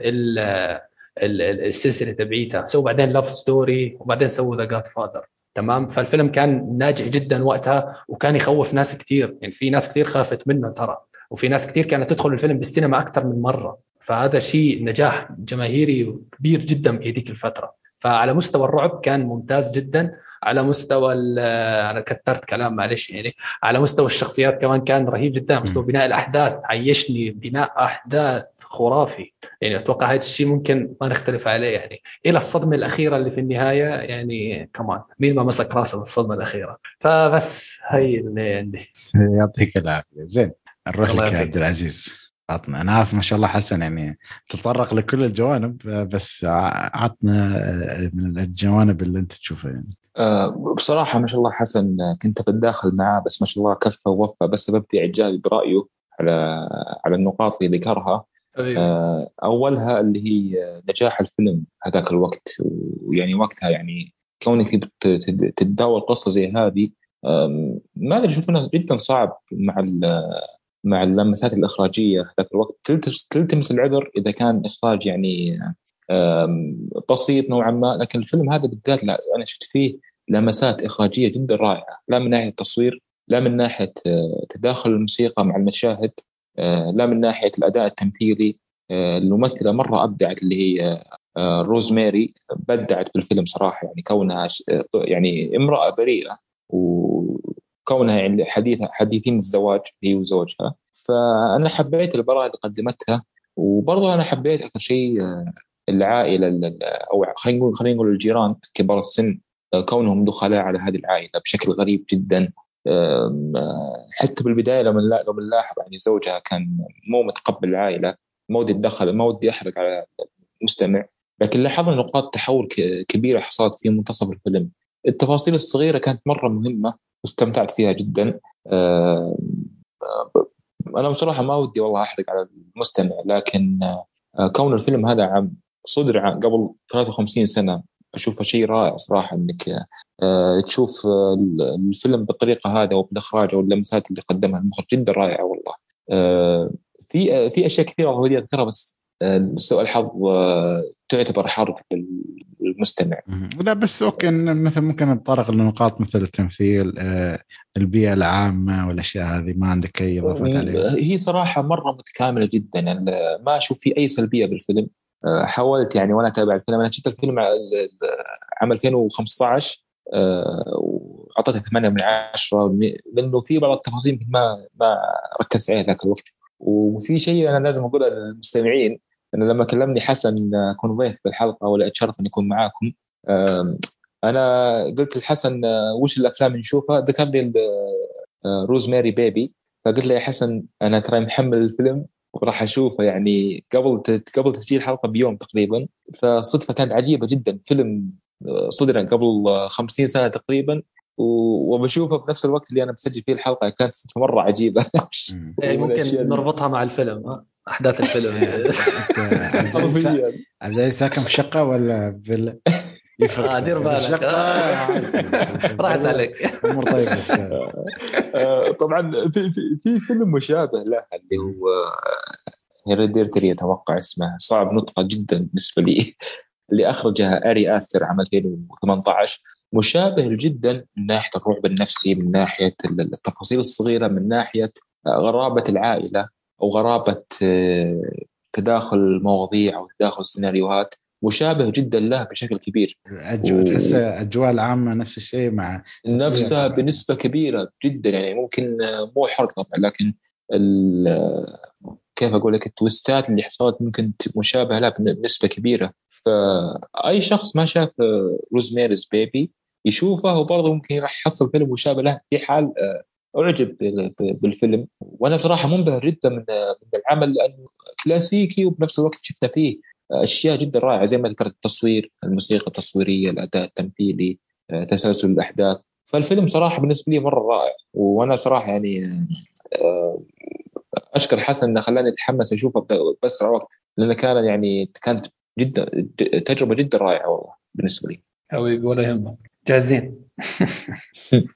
السلسلة تبعيتها. سووا بعدين Love Story وبعدين سووا The Godfather تمام؟ فالفيلم كان ناجح جدا وقتها وكان يخوف ناس كثير يعني في ناس كثير خافت منه ترى. وفي ناس كثير كانت تدخل الفيلم بالسينما أكثر من مرة. فهذا شيء نجاح جماهيري كبير جدا بهذيك الفترة. فعلى مستوى الرعب كان ممتاز جدا. على مستوى أنا كثرت كلام معلش يعني. على مستوى الشخصيات كمان كان رهيب جدا. مستوى بناء الأحداث عيشني بناء أحداث. خرافي. يعني أتوقع هذا الشيء ممكن ما نختلف عليه يعني. إلى الصدمة الأخيرة اللي في النهاية يعني كمان مين ما مسك راسه بالصدمه الأخيرة؟ فبس هي اللي عندي يعطيك العافية. زين نروح لك يا عبد العزيز عطنا. أنا عارف ما شاء الله حسن يعني تطرق لكل الجوانب بس عطنا من الجوانب اللي أنت تشوفها يعني. أه بصراحة ما شاء الله حسن كنت بتداخل معاه بس ما شاء الله كفى ووفى. بس ببدي اعجابي برأيه على على النقاط اللي ذكرها. أيوة. آه، أولها اللي هي نجاح الفيلم هذاك الوقت. ويعني وقتها يعني كونك تتداول قصه زي هذه ما أدري أشوف انه جدا صعب مع مع اللمسات الإخراجية هذاك الوقت. تلتمس العذر إذا كان إخراج يعني بسيط نوعا ما لكن الفيلم هذا بالذات أنا شفت فيه لمسات إخراجية جدا رائعة. لا من ناحية التصوير لا من ناحية تداخل الموسيقى مع المشاهد. لا من ناحية الأداء التمثيلي الممثلة مرة أبدعت اللي هي روزماري بدعت بالفيلم صراحة يعني كونها يعني امرأة بريئة وكونها يعني حديثه حديثين الزواج هي وزوجها. فأنا حبيت البراءة اللي قدمتها وبرضه أنا حبيت أكثر شيء آه، العائلة أو خلينا نقول خلينا نقول الجيران كبار السن آه، كونهم دخلاء على هذه العائلة بشكل غريب جدا. آه، حتى بالبداية لما لو بنلاحظ يعني زوجها كان مو متقبل العائلة ما ودي اتدخل ما ودي احرق على المستمع. لكن لاحظنا نقاط تحول كبيرة حصلت في منتصف الفيلم. التفاصيل الصغيرة كانت مرة مهمة واستمتعت فيها جدا. أنا بصراحة ما ودي والله أحرق على المستمع لكن آه، كون الفيلم هذا عام صدر قبل 53 سنة أشوفه شيء رائع صراحة إنك آه، تشوف الفيلم بالطريقة هذه وبالاخراج واللمسات اللي قدمها. المخرج جدا رائعه والله. آه، في في أشياء كثيرة ودي أذكرها بس سوء الحظ تعتبر حرق للمستمع. لا بس أوكي مثلا ممكن نتطرق لنقاط مثل التمثيل آه، البيئة العامة والأشياء هذه ما عندك أي إضافات عليها؟ هي صراحة مرة متكاملة جدا. يعني ما أشوف في أي سلبية بالفيلم. آه، حاولت يعني وأنا اتابع الفيلم. أنا شفت الفيلم عام 2015 واعطيته 8 من 10 لأنه في بعض التفاصيل ما ما ركزت عليها ذاك الوقت. وفي شيء أنا لازم أقوله للمستمعين انه لما كلمني حسن اكون ضيف بالحلقة ولا أتشرف إني أكون معاكم أنا قلت لحسن وش الأفلام نشوفها؟ ذكر لي روز ماري بيبي. فقلت له يا حسن أنا ترى محمل الفيلم وراح أشوفه يعني قبل قبل تسجيل الحلقة بيوم تقريبا. فصدفة كانت عجيبة جدا. فيلم صدر قبل 50 سنة تقريبا. وبشوفه بنفس الوقت اللي أنا بسجل فيه الحلقة كانت صدفة مرة عجيبة. يعني ممكن نربطها مع الفيلم أحداث الفيلم. عبد العزيز ساكن في شقة ولا فيلا؟ يفرق. آه دير بالك. آه. راحت عليك. أمور طيبة آه، طبعا في في فيلم مشابه له اللي هو Hereditary أتوقع اسمه. صعب نطقه جدا بالنسبة لي. اللي أخرجها آري استر عام 2018 مشابه جدا من ناحية الرعب النفسي من ناحية التفاصيل الصغيرة من ناحية غرابة العائلة أو غرابة آه، تداخل المواضيع أو تداخل السيناريوهات مشابه جدا له بشكل كبير. و... تحس الاجواء العامة نفس الشيء مع نفسها بنسبة كبيرة جدا يعني ممكن آه، مو حرق طبعا لكن كيف أقول لك التويستات اللي حصلت ممكن مشابهة لها بنسبة كبيرة. فاي شخص ما شاف روزميريز آه، بيبي يشوفه وبرضه ممكن راح يحصل فيلم مشابه له في حال أعجب بالفيلم. وأنا صراحة منبهر جدا من من العمل لأنه كلاسيكي وبنفس الوقت شفنا فيه أشياء جدا رائعة زي ما ذكرت التصوير، الموسيقى التصويرية، الأداء التمثيلي، تسلسل الأحداث، فالفيلم صراحة بالنسبة لي مرة رائع وأنا صراحة يعني آه، أشكر حسن إنه خلاني أتحمس أشوفه باسرع وقت لأنه كان يعني كانت جدا تجربة جدا رائعة والله بالنسبة لي. حبيبي ولا يهمك جاهزين.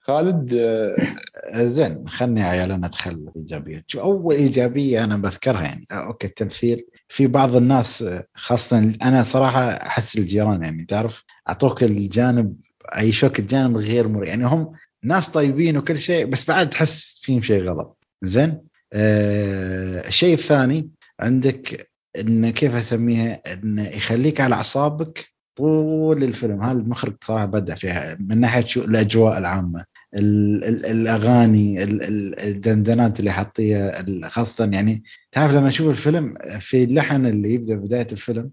خالد آه، زين خلني يا عيال أنا أدخل الايجابيات شو أول إيجابية أنا بذكرها يعني آه، أوكي التمثيل في بعض الناس خاصه أنا صراحة أحس الجيران يعني تعرف؟ أعطوك الجانب يعيشوك الجانب الغير مريح. يعني هم ناس طيبين وكل شيء بس بعد تحس فيهم شيء غلط. زين؟ آه الشيء الثاني عندك انه كيف أسميها؟ انه يخليك على أعصابك طول الفيلم. هذا المخرج صراحة بدع فيها من ناحية شو؟ الأجواء العامة. ال ال الأغاني ال الدندنات اللي حاطيها خاصة يعني تعرف لما أشوف الفيلم في اللحن اللي يبدأ بداية الفيلم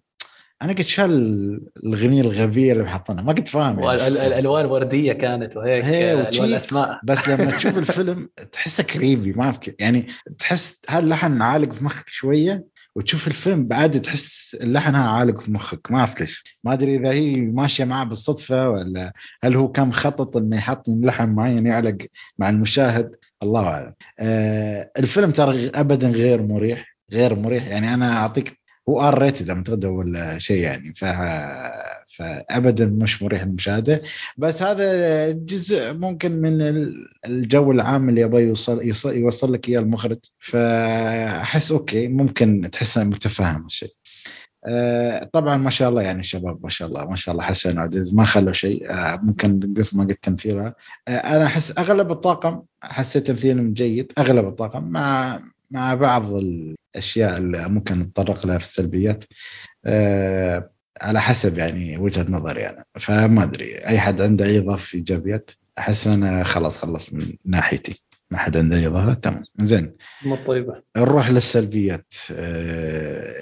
أنا قلت شو الأغنية الغبية اللي محطينها ما كنت فاهم يعني الألوان وردية كانت وهيك الوان اسماء بس لما تشوف الفيلم تحسه creepy ما في يعني تحس هاللحن عالق في مخك شوية وتشوف الفيلم بعد تحس اللحن هاي عالق في مخك ما أعرف ليش. ما أدري إذا هي ماشية معه بالصدفة ولا هل هو كان مخطط إنه يحط لحن معين يعلق مع المشاهد؟ الله أعلم. آه الفيلم ترى ابدا غير مريح غير مريح. يعني أنا أعطيك هو R rated أعتقد ولا شيء يعني ف فابدا مش مريح للمشاهده بس هذا جزء ممكن من الجو العام اللي يبغى يوصل يوصل, يوصل لك إياه المخرج. فأحس أوكي ممكن تحس متفهم الشيء آه، طبعا ما شاء الله يعني الشباب ما شاء الله ما شاء الله حسن وعزيز ما خلوا شيء. آه، ممكن نقف ما قد تمثيلها. أنا أحس أغلب الطاقم حسيت تمثيلهم جيد أغلب الطاقم مع مع بعض الأشياء اللي ممكن نتطرق لها في السلبيات. على حسب يعني وجهة نظري أنا. فما أدري أي حد عنده أي إضافة ايجابيات أحس أنا خلاص خلصت من ناحيتي. ما حد عنده أي إضافة تمام. زين. طيبة. نروح للسلبيات. أه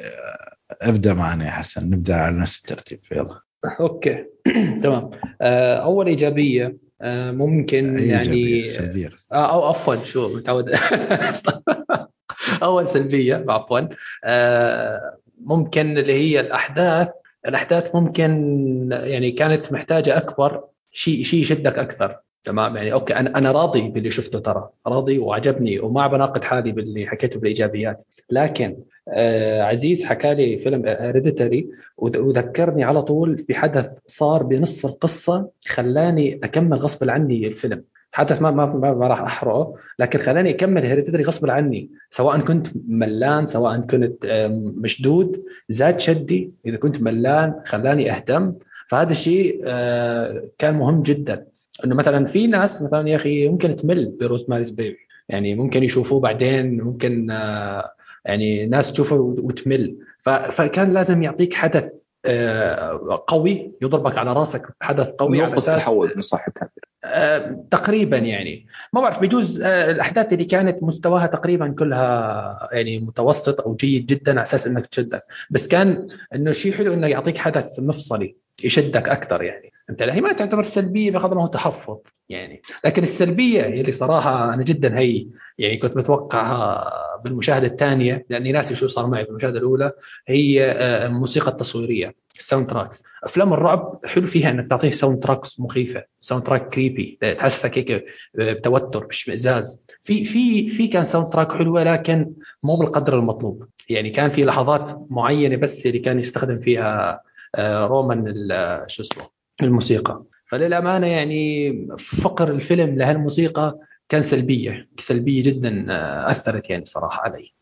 أبدأ معنا يا حسن نبدأ على نفس الترتيب. يلا. أوكي. تمام. أه أول إيجابية أه ممكن يعني سلبية آه أو عفوا شو متعود. أول سلبية عفوا. ممكن اللي هي الأحداث الأحداث ممكن يعني كانت محتاجة أكبر شيء شيء يشدك أكثر. تمام؟ يعني okay أنا أنا راضي باللي شفته ترى راضي وعجبني وما بناقض حالي باللي حكيته بالإيجابيات. لكن آه عزيز حكى لي فيلم Hereditary وذكرني على طول بحدث صار بنص القصة خلاني أكمل غصب عني الفيلم. حدث ما ما ما راح أحرقه. لكن خلاني أكمل Hereditary غصب عني. سواء كنت ملان سواء كنت مشدود زاد شدي. إذا كنت ملان خلاني أهتم. فهذا الشيء آه، كان مهم جدا. إنه مثلا في ناس مثلا يا أخي ممكن تمل ب Rosemary's Baby. يعني ممكن يشوفوه بعدين ممكن آه، يعني ناس تشوفه وتمل. فكان لازم يعطيك حدث. قوي يضربك على راسك حدث قوي نقطة تحول من صح التعبير. آه، تقريبا يعني. ما بعرف بيجوز آه، الأحداث اللي كانت مستواها تقريبا كلها يعني متوسط أو جيد جدا على أساس إنك تشدك. بس كان إنه شيء حلو إنه يعطيك حدث مفصلي يشدك أكثر يعني. أنت هي ما تعتبر سلبية بقدر ما هو تحفظ يعني. لكن السلبية اللي صراحة أنا جدا هي يعني كنت متوقعها بالمشاهدة الثانية لأني ناسي شو صار معي بالمشاهدة الأولى هي الموسيقى التصويرية ال soundtracks أفلام الرعب حلو فيها إنك تعطيه soundtracks مخيفة soundtrack creepy تحسك هيك بتوتر باشمئزاز في في في كان soundtrack حلوة لكن مو بالقدر المطلوب. يعني كان في لحظات معينة بس اللي كان يستخدم فيها آه، رومان شو اسمه الموسيقى. فللأمانة يعني فقر الفيلم لهالموسيقى كان سلبية سلبية جدا آه، أثرت يعني صراحة علي.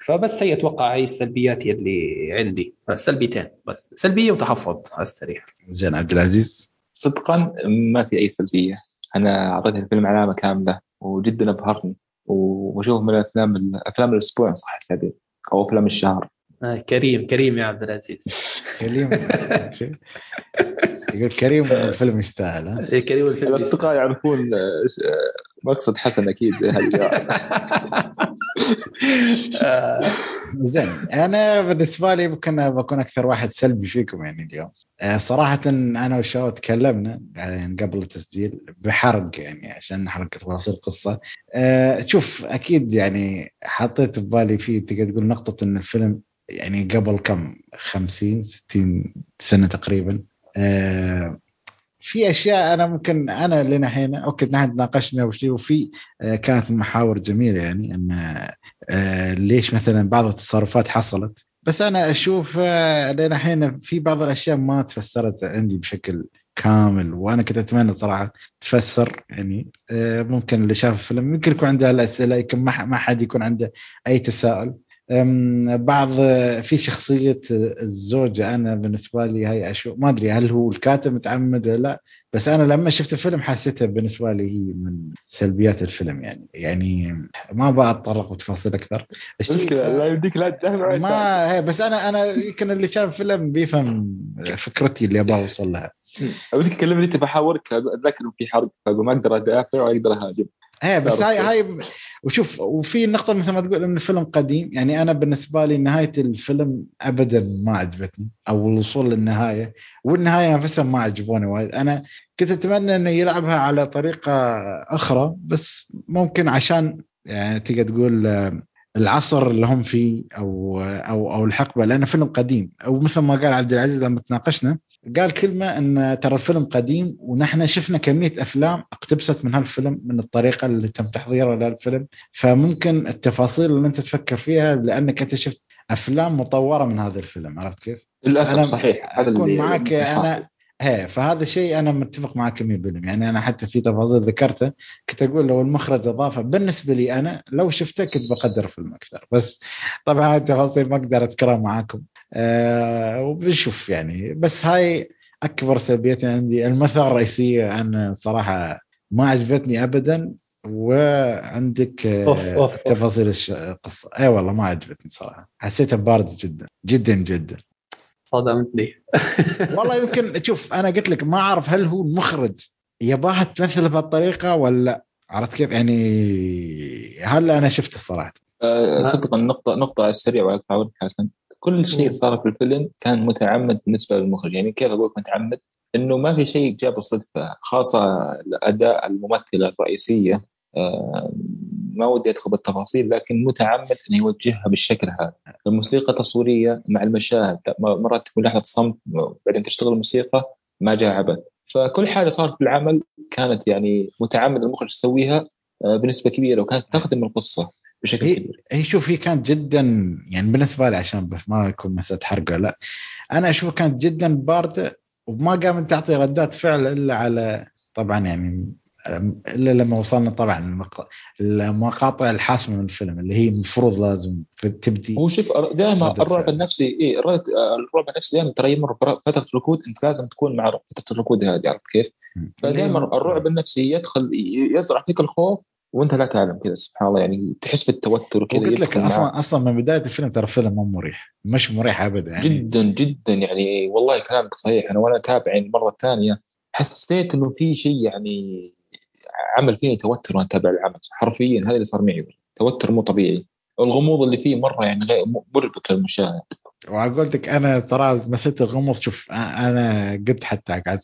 فبس هي أتوقع هي السلبيات اللي عندي. سلبيتين بس سلبية وتحفظ على السريع. زين عبد العزيز. صدقا ما في أي سلبية. أنا أعطيت الفيلم علامة كاملة وجدا أبهرني. واشوفه من الأفلام أفلام الأسبوع صح التعبير أو أفلام الشهر. آه كريم كريم يا عبد العزيز. كريم يقول كريم الفيلم يستاهل ها؟ إيه، كريم الفيلم الأصدقاء يعرفون آه، مقصد حسن أكيد آه. زين أنا بالنسبة لي ممكن بكون أكثر واحد سلبي فيكم يعني اليوم. صراحة أنا وشاو تكلمنا يعني قبل التسجيل بحرق يعني عشان نحرق تفاصيل القصة. شوف أكيد يعني حطيت ببالي فيه تقدر تقول نقطة إن الفيلم يعني قبل كم؟ 50 60 سنة تقريبا. آه في أشياء أنا ممكن أنا لنا هنا أوكي نحن تناقشنا وفي آه كانت محاور جميلة يعني إن آه ليش مثلا بعض التصرفات حصلت. بس أنا أشوف لنا هنا في بعض الأشياء ما تفسرت عندي بشكل كامل وأنا كنت أتمنى صراحة تفسر يعني ممكن اللي شاف الفيلم يمكن يكون عنده الأسئلة يمكن ما حد يكون عنده أي تساؤل. بعض في شخصية الزوجه أنا بالنسبة لي هاي أشوف ما أدري هل هو الكاتب متعمد ولا لا بس أنا لما شفت الفيلم حسيتها بالنسبة لي هي من سلبيات الفيلم يعني. يعني ما بتطرق بتفاصيل أكثر. مشكله لا يمديك لا ما هي بس أنا أنا يمكن اللي شاف الفيلم بيفهم فكرتي اللي أبغى أوصل لها. ودك تكلمني أنت بحاورك اتذكر في حرق فما أقدر أدافع ولا أقدر أهاجم. إيه بس هاي هاي وشوف وفي نقطة مثل ما تقول إن الفيلم قديم يعني أنا بالنسبة لي نهاية الفيلم ابدا ما عجبتني أو الوصول للنهاية والنهاية نفسها ما عجبوني وايد. أنا كنت أتمنى إنه يلعبها على طريقة أخرى بس ممكن عشان يعني تقدر تقول العصر اللي هم فيه أو أو أو الحقبة لأنه فيلم قديم. أو مثل ما قال عبد العزيز لما تناقشنا قال كلمة إن ترى الفيلم قديم ونحن شفنا كمية أفلام اقتبست من هالفيلم من الطريقة اللي تم تحضيرها للفيلم فممكن التفاصيل اللي أنت تفكر فيها لأنك أنت شفت أفلام مطورة من هذا الفيلم عرفت كيف؟ للأسف أنا صحيح. هذا أكون معك أنا هي فهذا الشيء أنا متفق معك 100% يعني أنا حتى في تفاصيل ذكرتها كنت أقول لو المخرج أضافه بالنسبة لي أنا لو شفته كنت بقدر الفيلم أكثر. بس طبعا التفاصيل ما أقدر أذكرها معاكم. آه وبنشوف يعني. بس هاي أكبر سلبيتي عندي. المثل الرئيسيه أنا صراحة ما عجبتني ابدا وعندك آه، أوف، أوف، أوف. تفاصيل الش- القصة إي والله ما عجبتني صراحة. حسيتها باردة جدا جدا جدا. صدمتني. والله يمكن شوف أنا قلت لك ما أعرف هل هو المخرج يباها تمثل بهالطريقة ولا عرفت كيف؟ يعني هلا أنا شفت الصراحه آه، ما- صدقا نقطة على السريع ولا أقطعك حسن كل شيء. صار في الفيلم كان متعمد بالنسبة للمخرج. يعني كيف أقول لك متعمد؟ إنه ما في شيء جاء بالصدفة خاصة الأداء الممثلة الرئيسية آه، ما ودي أدخل بالتفاصيل لكن متعمد إنه يوجهها بالشكل هذا. الموسيقى تصويرية مع المشاهد. مرات تكون لحظة صمت بعدين تشتغل الموسيقى ما جاء عبث. فكل حاجة صارت في العمل كانت يعني متعمد المخرج يسويها آه، بنسبة كبيرة وكانت تخدم القصة. بشكل هي كبير هي شوف هي كانت جدا يعني بالنسبة لي عشان بس ما يكون مسألة حرق ولا لا أنا اشوفها كانت جدا باردة وما قامت تعطي ردات فعل إلا على طبعا يعني إلا لما وصلنا طبعا المق- المقاطع الحاسمه من الفيلم اللي هي المفروض لازم تبدي هو شوف دائما الرعب. النفسي اي الرعب الرعب النفسي دائما ترى يمر بفتره ركود أنت لازم تكون مع فترة الركود هذه عرفت كيف؟ فدائما الرعب النفسي يدخل يزرع فيك الخوف وانت لا تعلم كذا سبحان الله. يعني تحس بالتوتر وكذا وقلت لك يدخل معك. أصلا أصلا من بداية الفيلم ترى فيلم مو مريح. مش مريح ابدا يعني. جدا جدا يعني. والله كلامك صحيح. أنا وأنا أتابع يعني المره الثانية حسيت إنه في شيء يعني عمل فيني توتر وأنا أتابع العمل. حرفيا هذا اللي صار معي. توتر مو طبيعي. الغموض اللي فيه مرة يعني غير مربك للمشاهد. وقلت لك أنا صراحة مسيت الغموض. شوف أنا قلت حتى قاعد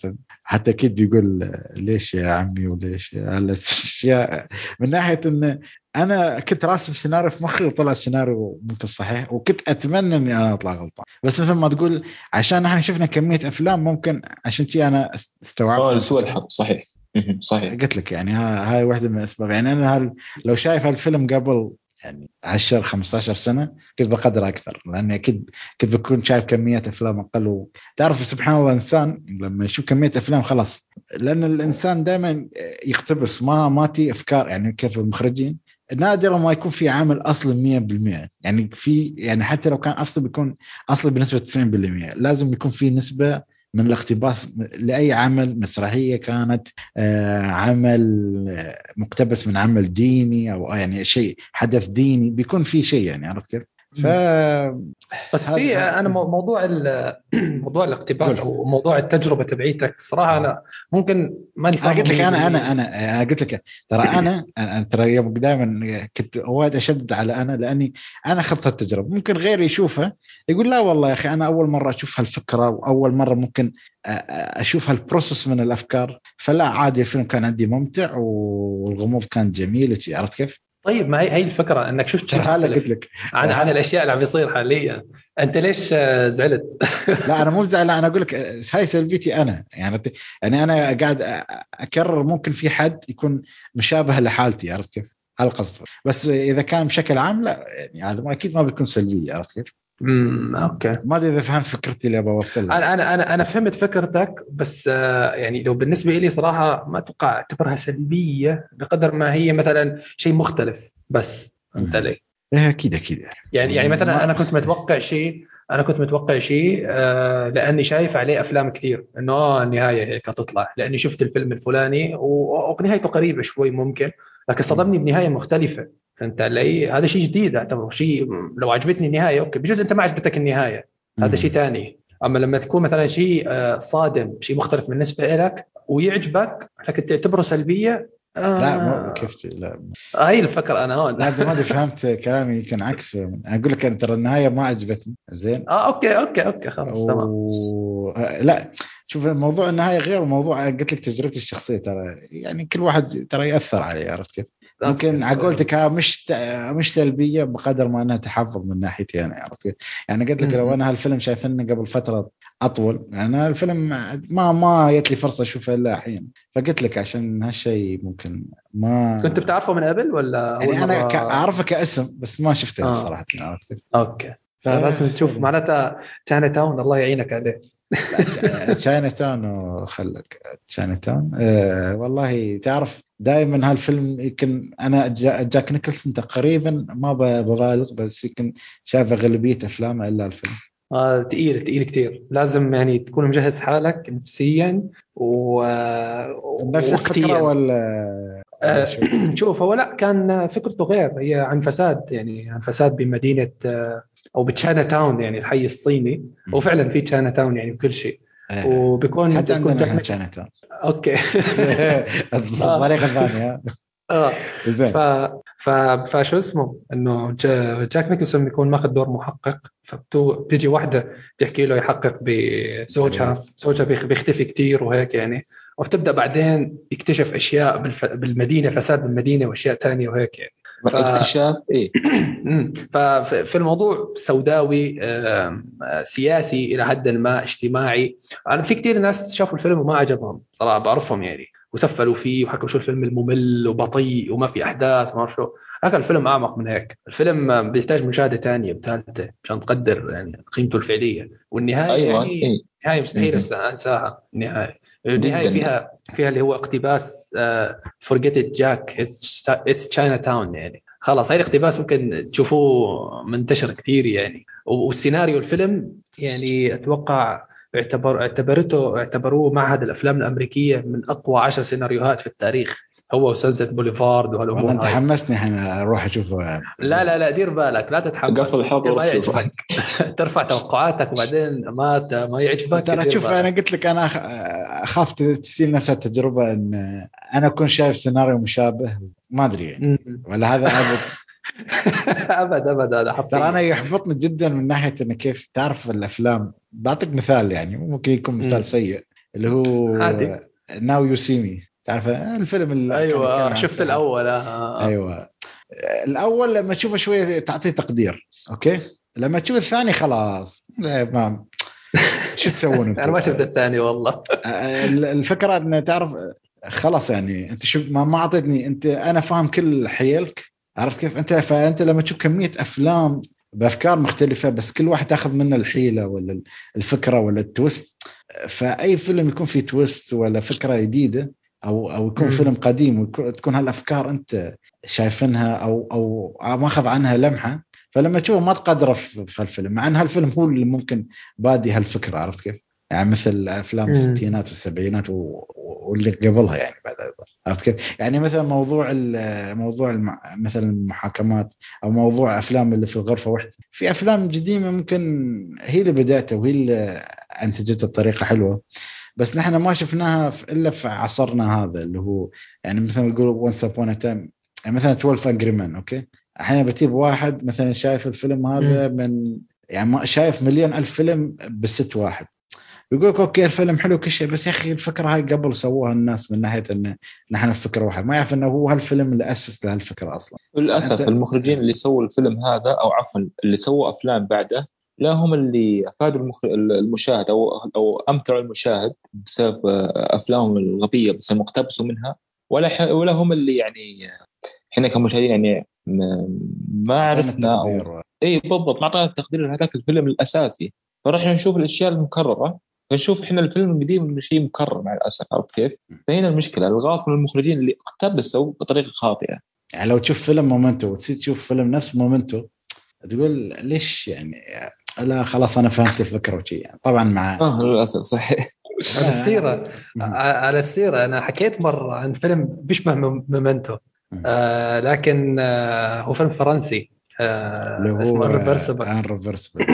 حتى أكيد بيقول ليش يا عمي وليش يا الاشياء من ناحية إن أنا كنت راسم سيناريو في مخي وطلع السيناريو ممكن صحيح وكنت أتمنى إني أنا أطلع غلطان. بس مثل ما تقول عشان إحنا شفنا كمية أفلام ممكن عشان شي أنا استوعبت. آه لسوء الحظ صحيح. صحيح. قلت لك يعني ها- هاي واحدة من الأسباب. يعني أنا لو شايف هالفيلم قبل يعني 10 15 سنة كنت بقدر أكثر لأني أكيد كنت بكون شايف كمية أفلام أقل. تعرف سبحان الله الإنسان لما يشوف كمية أفلام خلاص لأن الإنسان دائما يقتبس ما ما تي أفكار يعني كيف المخرجين نادرا ما يكون في عمل أصلي 100% يعني في يعني حتى لو كان أصلي بيكون أصلي بنسبة 90% لازم يكون في نسبة من الاقتباس لأي عمل مسرحية كانت آه، عمل آه، مقتبس من عمل ديني أو يعني شيء حدث ديني بيكون في شيء يعني عرفت كيف؟ ف بس في أنا مو- موضوع ال- موضوع الاقتباس. أو موضوع التجربة تبعيتك صراحة أنا ممكن ماني أنا قلت لك أنا أنا أنا قلت لك ترى أنا أنا ترى يوم دائما كنت وايد أشدد على أنا لأني أنا أخذت التجربة ممكن غيري يشوفها يقول لا والله يا أخي أنا أول مرة أشوف هالفكرة وأول مرة ممكن أشوف هالبروسس من الأفكار فلا عادي الفيلم كان عندي ممتع والغموض كان جميل عرفت كيف؟ طيب ما هي هي الفكرة إنك شفت مختلف قلت لك عن عن الأشياء اللي عم بيصير حاليا أنت ليش زعلت؟ لا أنا مو زعلان لا أنا أقول لك هاي سلبيتي أنا يعني يعني أنا قاعد أكرر ممكن في حد يكون مشابه لحالتي عرفت كيف؟ هذا القصد بس إذا كان بشكل عام لا يعني هذا أكيد ما بيكون سلبيه عرفت كيف؟ امم أوكي. ما أدري إذا فهمت فكرتي اللي أبغى اوصلها أنا أنا أنا أنا فهمت فكرتك بس آه، يعني لو بالنسبة لي صراحة ما أتوقع أعتبرها سلبية بقدر ما هي مثلا شيء مختلف بس فهمت. علي؟ إيه أكيد أكيد. يعني يعني مثلا أنا كنت متوقع شيء أنا كنت متوقع شيء آه لأني شايف عليه أفلام كثير. إنه آه النهاية هيك تطلع. لأني شفت الفيلم الفلاني ونهايته قريبة شوي ممكن لكن صدمني بنهاية مختلفة. فهمت علي؟ هذا شيء جديد. اعتبره شيء لو عجبتني النهاية أوكي بجوز أنت ما عجبتك النهاية. هذا شيء ثاني. أما لما تكون مثلا شيء آه، صادم شيء مختلف بالنسبة لك ويعجبك لكن تعتبره سلبية آه لا مو كيف لا. هاي الفكرة أنا هون. لا ما أدري فهمت كلامي يمكن عكس. أقول لك أنا ترى النهاية ما عجبتني. زين. آه okay okay okay خلاص تمام. و... لا شوف الموضوع النهاية غير الموضوع قلت لك تجربتي الشخصية ترى يعني كل واحد ترى يأثر عليه عرفت كيف؟ ممكن. على قولتك ها مش ت- مش سلبية بقدر ما أنها تحفظ من ناحيتي أنا عرفت؟ يعني قلت لك لو. أنا هالفيلم شايفينه قبل فترة أطول يعني الفيلم ما ما جت لي فرصة أشوفه إلا الحين فقلت لك عشان هالشيء ممكن ما كنت بتعرفه من قبل ولا يعني أنا مرة؟ أعرفه كاسم بس ما شفته آه. صراحة عرفت؟ أوكي فلازم تشوف معناتها تشاينا تاون الله يعينك عليه تشاينا تاون وخلك تشاينا تاون أه والله تعرف دائما هالفيلم يمكن أنا جا- جاك نيكلسون تقريبا ما ببالغ بس يمكن شايف اغلبيه أفلامه إلا الفيلم. آه تقيل تقيل كثير لازم يعني تكون مجهز حالك نفسيا و نفس الفكرة. ولا آه، شوف هو لا كان فكرته غير. هي عن فساد يعني عن فساد بمدينة آه، أو بتشاينا تاون يعني الحي الصيني. وفعلا في تشاينا تاون يعني بكل شيء. آه، وبيكون حتى بيكون عندنا إحنا كانت. أوكي. الطريقة الثانية آه. زين. ف... ف... فشو اسمه؟ إنه جا... جاك نيكلسون بيكون ماخذ دور محقق فبتيجي واحدة تحكي له يحقق بزوجها زوجها بيخ- بيختفي كثير وهيك يعني. وبتبدأ بعدين يكتشف أشياء بالف... بالمدينة فساد بالمدينة وأشياء ثانية وهيك يعني. ف- اكتشاف مم. ففي الموضوع سوداوي آه، سياسي إلى حد ما اجتماعي. أنا في كثير ناس شافوا الفيلم وما عجبهم صراحة بعرفهم يعني وسفلوا فيه وحكوا شو الفيلم الممل وبطيء وما في أحداث ما شو. لكن الفيلم أعمق من هيك. الفيلم بيحتاج مشاهدة ثانية وثالثة عشان تقدر يعني قيمته الفعلية. والنهاية أيوه يعني إيه. نهاية مستحيل أنساها النهايه النهايه جداً. فيها فيها اللي هو اقتباس forget Jake it's Chinatown يعني. خلاص هاي الاقتباس ممكن تشوفوه منتشر كثير يعني. والسيناريو الفيلم يعني أتوقع اعتبر اعتبرته اعتبروه معهد الأفلام الأمريكية من أقوى عشر سيناريوهات في التاريخ. هو وسانسيت بوليفارد والله وهالامور أنت هاي. حمسني الحين أروح اشوفه لا لا لا دير بالك لا تتحمس قفل الحلقة ما. يعجبك ترفع توقعاتك وبعدين ما ما يعجبك ترى شوف. أنا قلت لك أنا أخاف تصير نفس التجربة إن أنا أكون شايف سيناريو مشابه ما أدري يعني ولا هذا أبد أبد أبد هذا ترى أنا يحبطني جدا من ناحية انه كيف تعرف الأفلام بعطيك مثال يعني ممكن يكون. مثال سيء اللي هو عادي. ناو يو سي مي تعرف الفيلم اللي أيوه شفت. الأول آه. أيوه الأول لما تشوفه شوية تعطيه تقدير أوكي لما تشوف الثاني خلاص لا ما شو تسوون؟ أنا ما شفت الثاني والله الفكرة إن تعرف خلاص يعني أنت شو ما ما أعطيتني أنت أنا فاهم كل حيلك عرفت كيف أنت فأنت لما تشوف كمية أفلام بأفكار مختلفة بس كل واحد تاخذ منه الحيلة ولا الفكرة ولا ال twist فأي فيلم يكون فيه twist ولا فكرة جديدة أو أو يكون. فيلم قديم وتكون هالأفكار أنت شايفينها أو أو ماخذ عنها لمحة فلما تشوفه ما تقدره في في هالفيلم مع إن هالفيلم هو اللي ممكن بادي هالفكرة عرفت كيف؟ يعني مثل أفلام. الستينات والسبعينات و- واللي قبلها يعني بعد أيضا. عرفت كيف؟ يعني مثلا موضوع موضوع الم- مثلا المحاكمات أو موضوع أفلام اللي في الغرفة واحدة في أفلام قديمة ممكن هي اللي بدأتها وهي اللي أنتجتها بطريقة حلوة بس نحن ما شفناها في إلا في عصرنا هذا اللي هو يعني مثلا نقول وانس ابون تايم يعني مثلا 12 انجري مان أوكي؟ أحيانا بتجيب واحد مثلا شايف الفيلم هذا من يعني ما شايف مليون ألف فيلم بست واحد. يقول لك أوكي الفيلم حلو كل شيء بس يا أخي الفكرة هاي قبل سووها الناس من ناحية إن نحن فكرة واحد. ما يعرف إنه هو هالفيلم اللي أسس لهالفكره أصلا. للأسف أنت- المخرجين اللي سووا الفيلم هذا أو عفوا اللي سووا أفلام بعده لا هم اللي أفادوا المخ... المشاهد أو أو امتعوا المشاهد بسبب أفلامهم الغبية بس المقتبسوا منها. ولا ح... ولا هم اللي يعني إحنا كمشاهدين يعني ما عرفنا أو... إي بالضبط ما أعطينا التقدير لهذاك الفيلم الأساسي. فرحنا نشوف الأشياء المكررة. فنشوف إحنا الفيلم القديم شيء مكرر مع الأسف عرفت كيف؟ فهنا المشكلة الغلط من المخرجين اللي اقتبسوا بطريقة خاطئة. يعني لو تشوف فيلم مومنتو وتصير تشوف فيلم نفس مومنتو تقول ليش يعني لا خلاص أنا فهمت الفكرة وشي. يعني طبعا مع آه للأسف صحيح. على السيرة. مم. ع- على السيرة. أنا حكيت مرة عن فيلم بيشبه مم- مومنتو. آه لكن آه هو فيلم فرنسي. آه اسمه ال irreversible, irreversible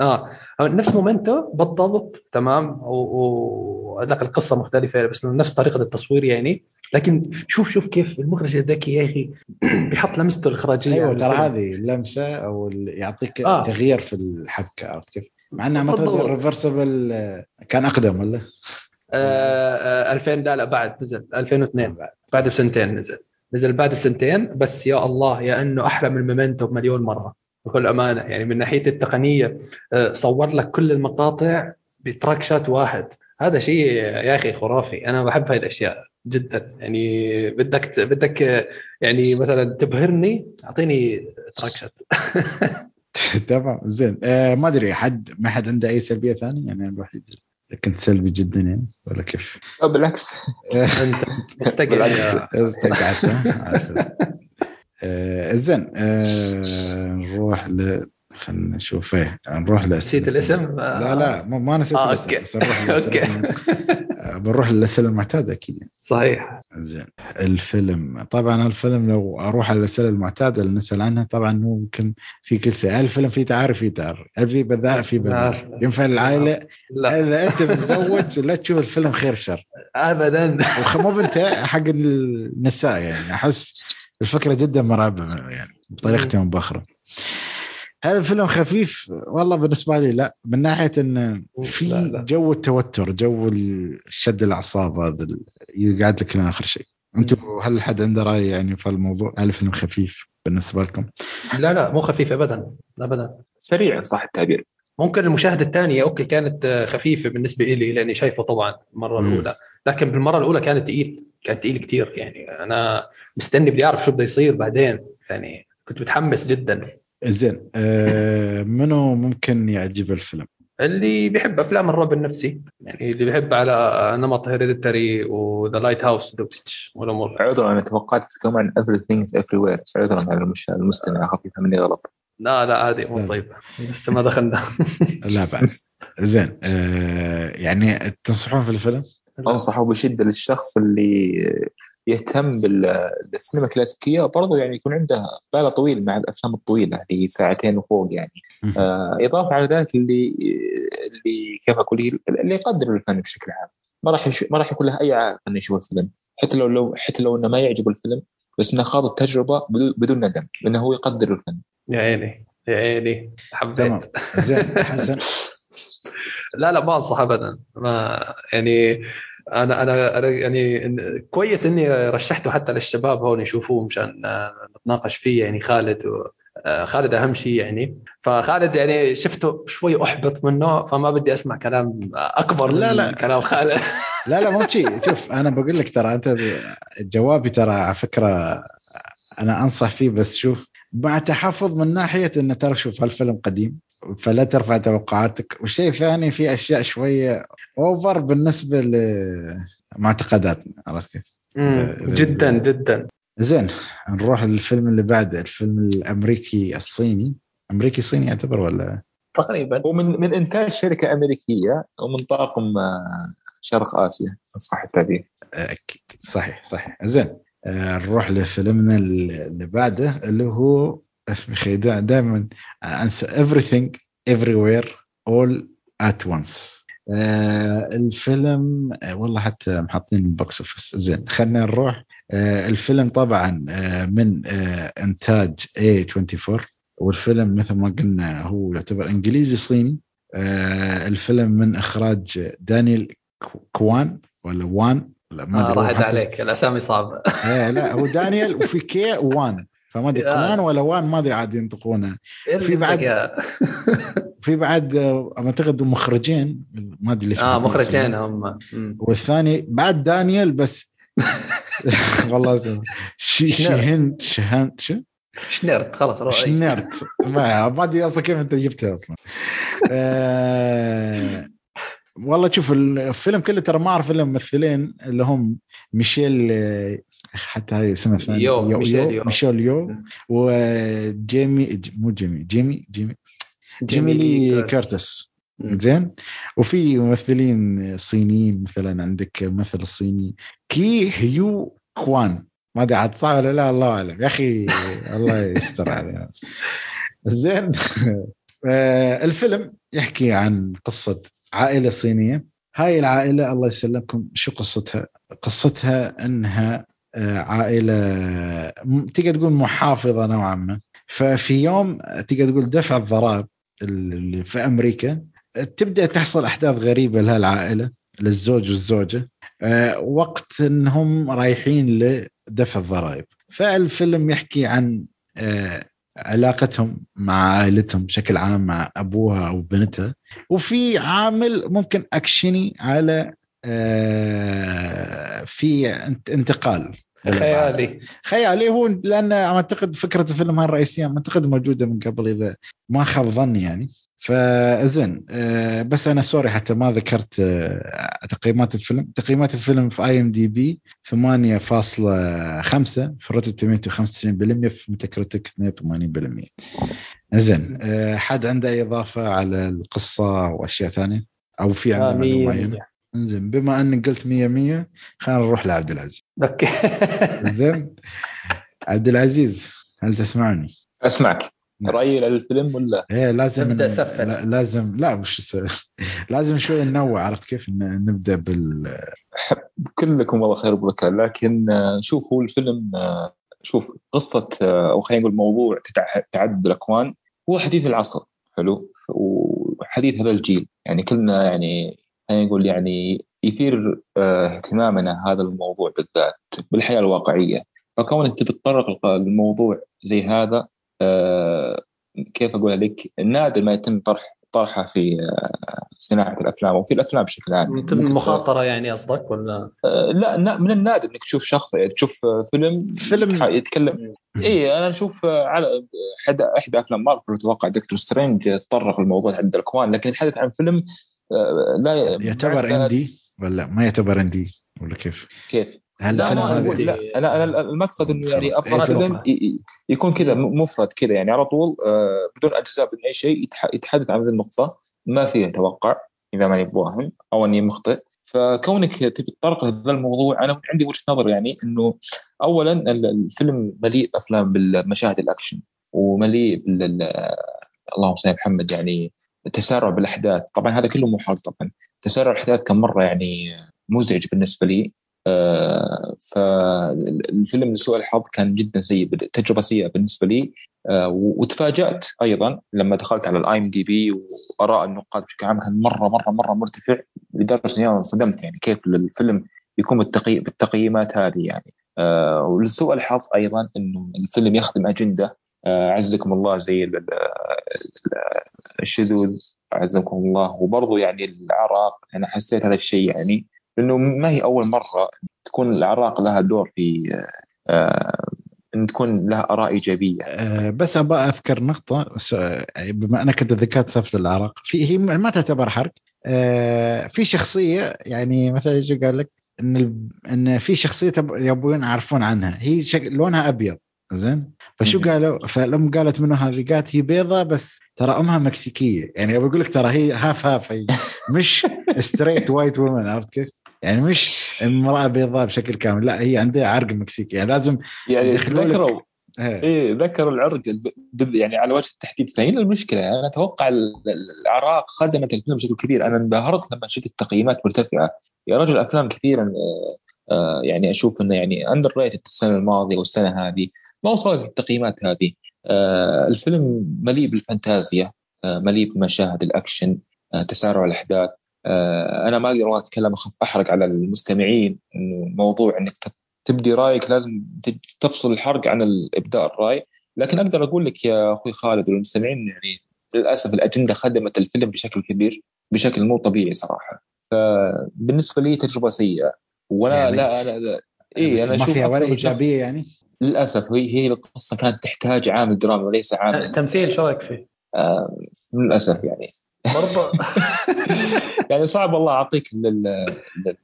آه نفس مومنتو بالضبط تمام. و- وهذاك القصة مختلفة بس نفس طريقة التصوير يعني. لكن شوف شوف كيف المخرج الذكي يا أخي بيحط لمسته الإخراجية أيوه ترى. هذه اللمسة أو اللي يعطيك آه. تغيير في الحبكة عرفت كيف؟ مع انه بالضبط. مثلا ال irreversible كان أقدم ولا؟ آه آه 2000 لا لا بعد نزل 2002 بعد بسنتين نزل نزل بعد بسنتين بس يا الله يا إنه أحلى من مومنتو بمليون مرة بكل أمانة يعني من ناحية التقنية آه، صور لك كل المقاطع ب track shot واحد هذا شيء يا أخي خرافي أنا بحب هاي الأشياء جدا. يعني بدك بدك آه، يعني مثلا تبهرني أعطيني track shot تمام زين. آه ما أدري حد ما حد عنده أي سلبية ثانية؟ يعني الوحيد اللي كنت سلبي جدا يعني ولا كيف؟ أو بالعكس. أنت استقعدت. آه زين. آه نروح ل خلينا نشوف إيه نروح نسيت الاسم؟ لا لا ما, ما نسيت آه، الاسم أوكي. بس نروح للأسئلة. آه، بنروح للأسئلة المعتادة أكيد. صحيح. زين. الفيلم. طبعا الفيلم لو أروح على الأسئلة المعتادة اللي نسأل عنها طبعا هو ممكن في كل شيء. هل الفيلم فيه تعارف فيه تعارف هل في بذاء في بذاء. ينفع العائلة؟ لا. إذا أنت متزوج لا تشوف الفيلم خير شر. ابدا. ومو بنت حق النساء يعني. أحس الفكرة جدا مرعبة يعني بطريقه أو هل الفيلم خفيف؟ والله بالنسبة لي لا. من ناحية انه لا، في لا. جو التوتر جو الشد الأعصاب هذا يقعد لك لين آخر شيء. أنتم هل حد عنده رأي يعني في الموضوع؟ هل الفيلم خفيف بالنسبة لكم؟ لا لا مو خفيف ابدا ابدا. سريع صح التعبير. ممكن المشاهدة الثانية أوكي كانت خفيفة بالنسبة لي لأني شايفه طبعا المره. الأولى. لكن بالمرة الأولى كانت تقيل كان تقيل كثير يعني أنا مستني بدي أعرف شو بده يصير بعدين. يعني كنت متحمس جدا. زين آه منو ممكن يعجب الفيلم؟ اللي بيحب أفلام الرعب النفسي يعني اللي بيحب على نمط هيريديتاري و The Lighthouse دوبتش والامور عذرا أنا توقعت تتكلم عن everything is everywhere عذرا على المش- المستمع خفيفه مني غلط لا لا عادي مو لا. طيب بس ما دخلنا لا بأس زين آه يعني تنصحون في الفيلم؟ أنصحه بشدة للشخص اللي يهتم بال- بالسينما الكلاسيكية. وبرضه يعني يكون عنده بال طويل مع الأفلام الطويلة اللي هي ساعتين وفوق يعني. آه، إضافة على ذلك اللي اللي كيف أقول اللي يقدر الفن بشكل عام. ما راح يش... ما راح يكون له أي عائق إنه يشوف الفيلم. حتى لو لو حتى لو إنه ما يعجبه الفيلم بس إنه خاض التجربة بدون, بدون ندم لأنه هو يقدر الفن. يا عيني يا عيني. حبيت. تمام. زين حسن لا لا ما أنصح ابدا. ما يعني أنا أنا أنا يعني كويس إني رشحته حتى للشباب هون يشوفوه مشان آه، نتناقش فيه يعني خالد و آه، خالد أهم شيء يعني. فخالد يعني شفته شوي أحبط منه فما بدي أسمع كلام أكبر لا، من لا. كلام خالد. لا لا مو شيء شوف أنا بقول لك ترى أنت جوابي ترى على فكرة أنا أنصح فيه بس شوف مع تحفظ من ناحية إنه ترى شوف هالفيلم قديم. فلا ترفع توقعاتك. والشيء الثاني في أشياء شوية اوفر بالنسبة لمعتقداتنا عرفت كيف؟ جدا جدا. زين نروح للفيلم اللي بعده الفيلم الأمريكي الصيني. أمريكي صيني يعتبر ولا؟ تقريبا. هو من من إنتاج شركة أمريكية ومن طاقم آه، شرق آسيا صح التعبير أكيد. صحيح صحيح. زين آه، نروح لفيلمنا اللي بعده اللي هو أخي. دائما أنسى everything everywhere all at once. آه الفيلم آه والله حتى محطين ال box office. زين خلينا نروح. آه الفيلم طبعا آه من آه إنتاج A24. والفيلم مثل ما قلنا هو يعتبر إنجليزي صيني. آه الفيلم من إخراج دانيال كو- كوان ولا وان؟ ولا ما آه ادري هو راحت عليك الأسامي صعبة. إيه لا هو دانيال وفي كي وان. فما أدري. كوان ولا وان ما أدري عاد ينطقونها في بعد- في بعد آه، أعتقد مخرجين ما أدري ليش آه مخرجين. هم. والثاني بعد دانيال بس والله شي شنو؟ شهن شهن شو؟ شنيرت خلاص روح شنرت ما ما أدري أصلا كيف أنت جبتها أصلا آه والله شوف الفيلم كله ترى ما أعرف إلا ممثلين اللي هم ميشيل آه، حتى هاي اسمها الثاني يو، ميشيل يو. ميشيل يو وجيمي مو جيمي جيمي جيمي. جيمي لي كيرتس. زين؟ وفي ممثلين صينيين مثلا عندك ممثل الصيني كي هيو كوان. ما أدري عاد صح ولا لا الله أعلم. يا أخي الله يستر علينا. زين؟ آه، الفيلم يحكي عن قصة عائلة صينية. هاي العائلة الله يسلمكم شو قصتها؟ قصتها أنها عائلة م- تقدر تقول محافظة نوعا ما. ففي يوم تقدر تقول دفع الضرائب في أمريكا تبدأ تحصل أحداث غريبة لهالعائلة للزوج والزوجة. آه، وقت إنهم رايحين لدفع الضرائب. فالفيلم يحكي عن آه، علاقتهم مع عائلتهم بشكل عام مع أبوها أو بنتها. وفي عامل ممكن أكشني على آه، في انت- انتقال. خيالي. خيالي. هو لأن أعتقد فكرة الفيلم هاي الرئيسيه أعتقد موجودة من قبل إذا ما خاب ظني يعني. فزين آه، بس أنا sorry حتى ما ذكرت آه، تقييمات الفيلم. تقييمات الفيلم في IMDb 8.5 في Rotten Tomato 95% في Metacritic 82% زين آه، حد عنده أي إضافة على القصة واشياء ثانية؟ أو في آه، عنده معينه. زين بما أنك قلت 100 100 خلينا نروح لعبد العزيز أوكي زين عبد العزيز هل تسمعني؟ أسمعك نعم. رايي على الفيلم ولا إيه لازم نبدأ سفل. لا لازم لا مش. لازم شوي ننوع عرفت كيف نبدأ بال كلكم والله خير وبركة لكن آه، شوف هو الفيلم آه، شوف قصة آه، أو خلينا نقول موضوع تتع- تعدد الأكوان هو حديث العصر حلو وحديث هذا الجيل يعني كلنا يعني خلينا نقول يعني يثير آه، اهتمامنا هذا الموضوع بالذات بالحياة الواقعية. فكونك تتطرق للموضوع زي هذا آه، كيف أقول لك؟ نادر ما يتم طرح طرحه في آه، صناعة الأفلام وفي الأفلام بشكل عام. يتم ممكن- مخاطره يعني قصدك ولا؟ لا من النادر إنك تشوف شخص يعني تشوف فيلم فيلم- يتكلم. إي أنا أشوف على احد احدى أفلام مارفل أتوقع دكتور سترينج تطرق لموضوع عدد الأكوان لكن يتحدث عن فيلم لا يعتبر لا- indie ولا ما يعتبر indie ولا كيف؟ كيف؟ هل لا ما هذا أقول لا أنا أنا المقصد إنه يعني. أبغى يكون كذا مفرد كذا يعني على طول آه، بدون أجزاء بدون أي شيء يتح- يتحدث عن هذه النقطة ما فيه توقع إذا ماني بواهم أو أني مخطئ فكونك تبي تطرق لهذا الموضوع أنا عندي وجهة نظر يعني إنه اولا ال- الفيلم مليء افلام بالمشاهد الأكشن ومليء بال اللهم صل على محمد يعني تسارع بالأحداث. طبعا هذا كله مو حرق طبعا. تسارع الأحداث كان مرة يعني مزعج بالنسبة لي. آه، فالفيلم لسوء الحظ كان جدا سيء تجربة سيئة بالنسبة لي. آه، وتفاجأت أيضا لما دخلت على ال IMDb وآراء النقاد بشكل عام كان مرة مرة مرة مرتفع لدرجة إني انصدمت يعني كيف الفيلم يكون بالتقي... بالتقييمات هذه يعني. آه، ولسوء الحظ أيضا إنه الفيلم يخدم أجندة. آه، عزكم الله زي ال- ال- ال- الشذوذ عزكم الله. وبرضه يعني الأعراق أنا حسيت هذا الشيء يعني لأنه ما هي أول مرة تكون الاعراق لها دور في آه، إن تكون لها آراء إيجابية. آه، بس أبغى أذكر نقطة آه، بما أنك أنت ذكرت سالفه الأعراق في هي ما تعتبر حرق. في شخصية يعني مثلا يجي قال لك؟ إن إن في شخصية يبون يعرفون عنها. هي. لونها أبيض. زين؟ فشو. قالوا؟ فالام قالت منه هذه؟ قالت هي بيضة بس ترى أمها مكسيكية. يعني ابى أقول لك ترى هي هاف هاف هي. مش straight white woman عرفت كيف؟ يعني مش امرأة بيضاء بشكل كامل لا هي عندها عرق مكسيكي. يعني لازم يعني ذكروا إيه. إيه ذكروا العرق يعني على وجه التحديد. فهنا المشكلة أنا أتوقع ال- ال- الاعراق خدمت الفيلم بشكل كبير. أنا انبهرت لما شفت التقييمات مرتفعة. يا رجل أفلام كثيرا آه، آه، يعني أشوف إنه يعني underrated السنة الماضية والسنة هذه. ما وصلت التقييمات هذه. آه، الفيلم مليء بالفانتازيا آه، مليء بمشاهد الأكشن آه، تسارع الأحداث. أنا ما أقدر أتكلم أخاف أحرق على المستمعين إنه موضوع إنك تبدي رأيك لازم تفصل الحرق عن الابداء الرأي. لكن أقدر أقول لك يا أخوي خالد والمستمعين يعني للأسف الأجندة خدمت الفيلم بشكل كبير بشكل مو طبيعي صراحة. فبالنسبة لي تجربة سيئة. وأنا يعني- لا أنا لا اي أنا ما فيها ولا إيجابية يعني؟ للأسف هي هي القصة كانت تحتاج عامل درامي وليس عامل التمثيل شو رأيك فيه؟ آه للأسف يعني برضه يعني صعب والله أعطيك لل... لل...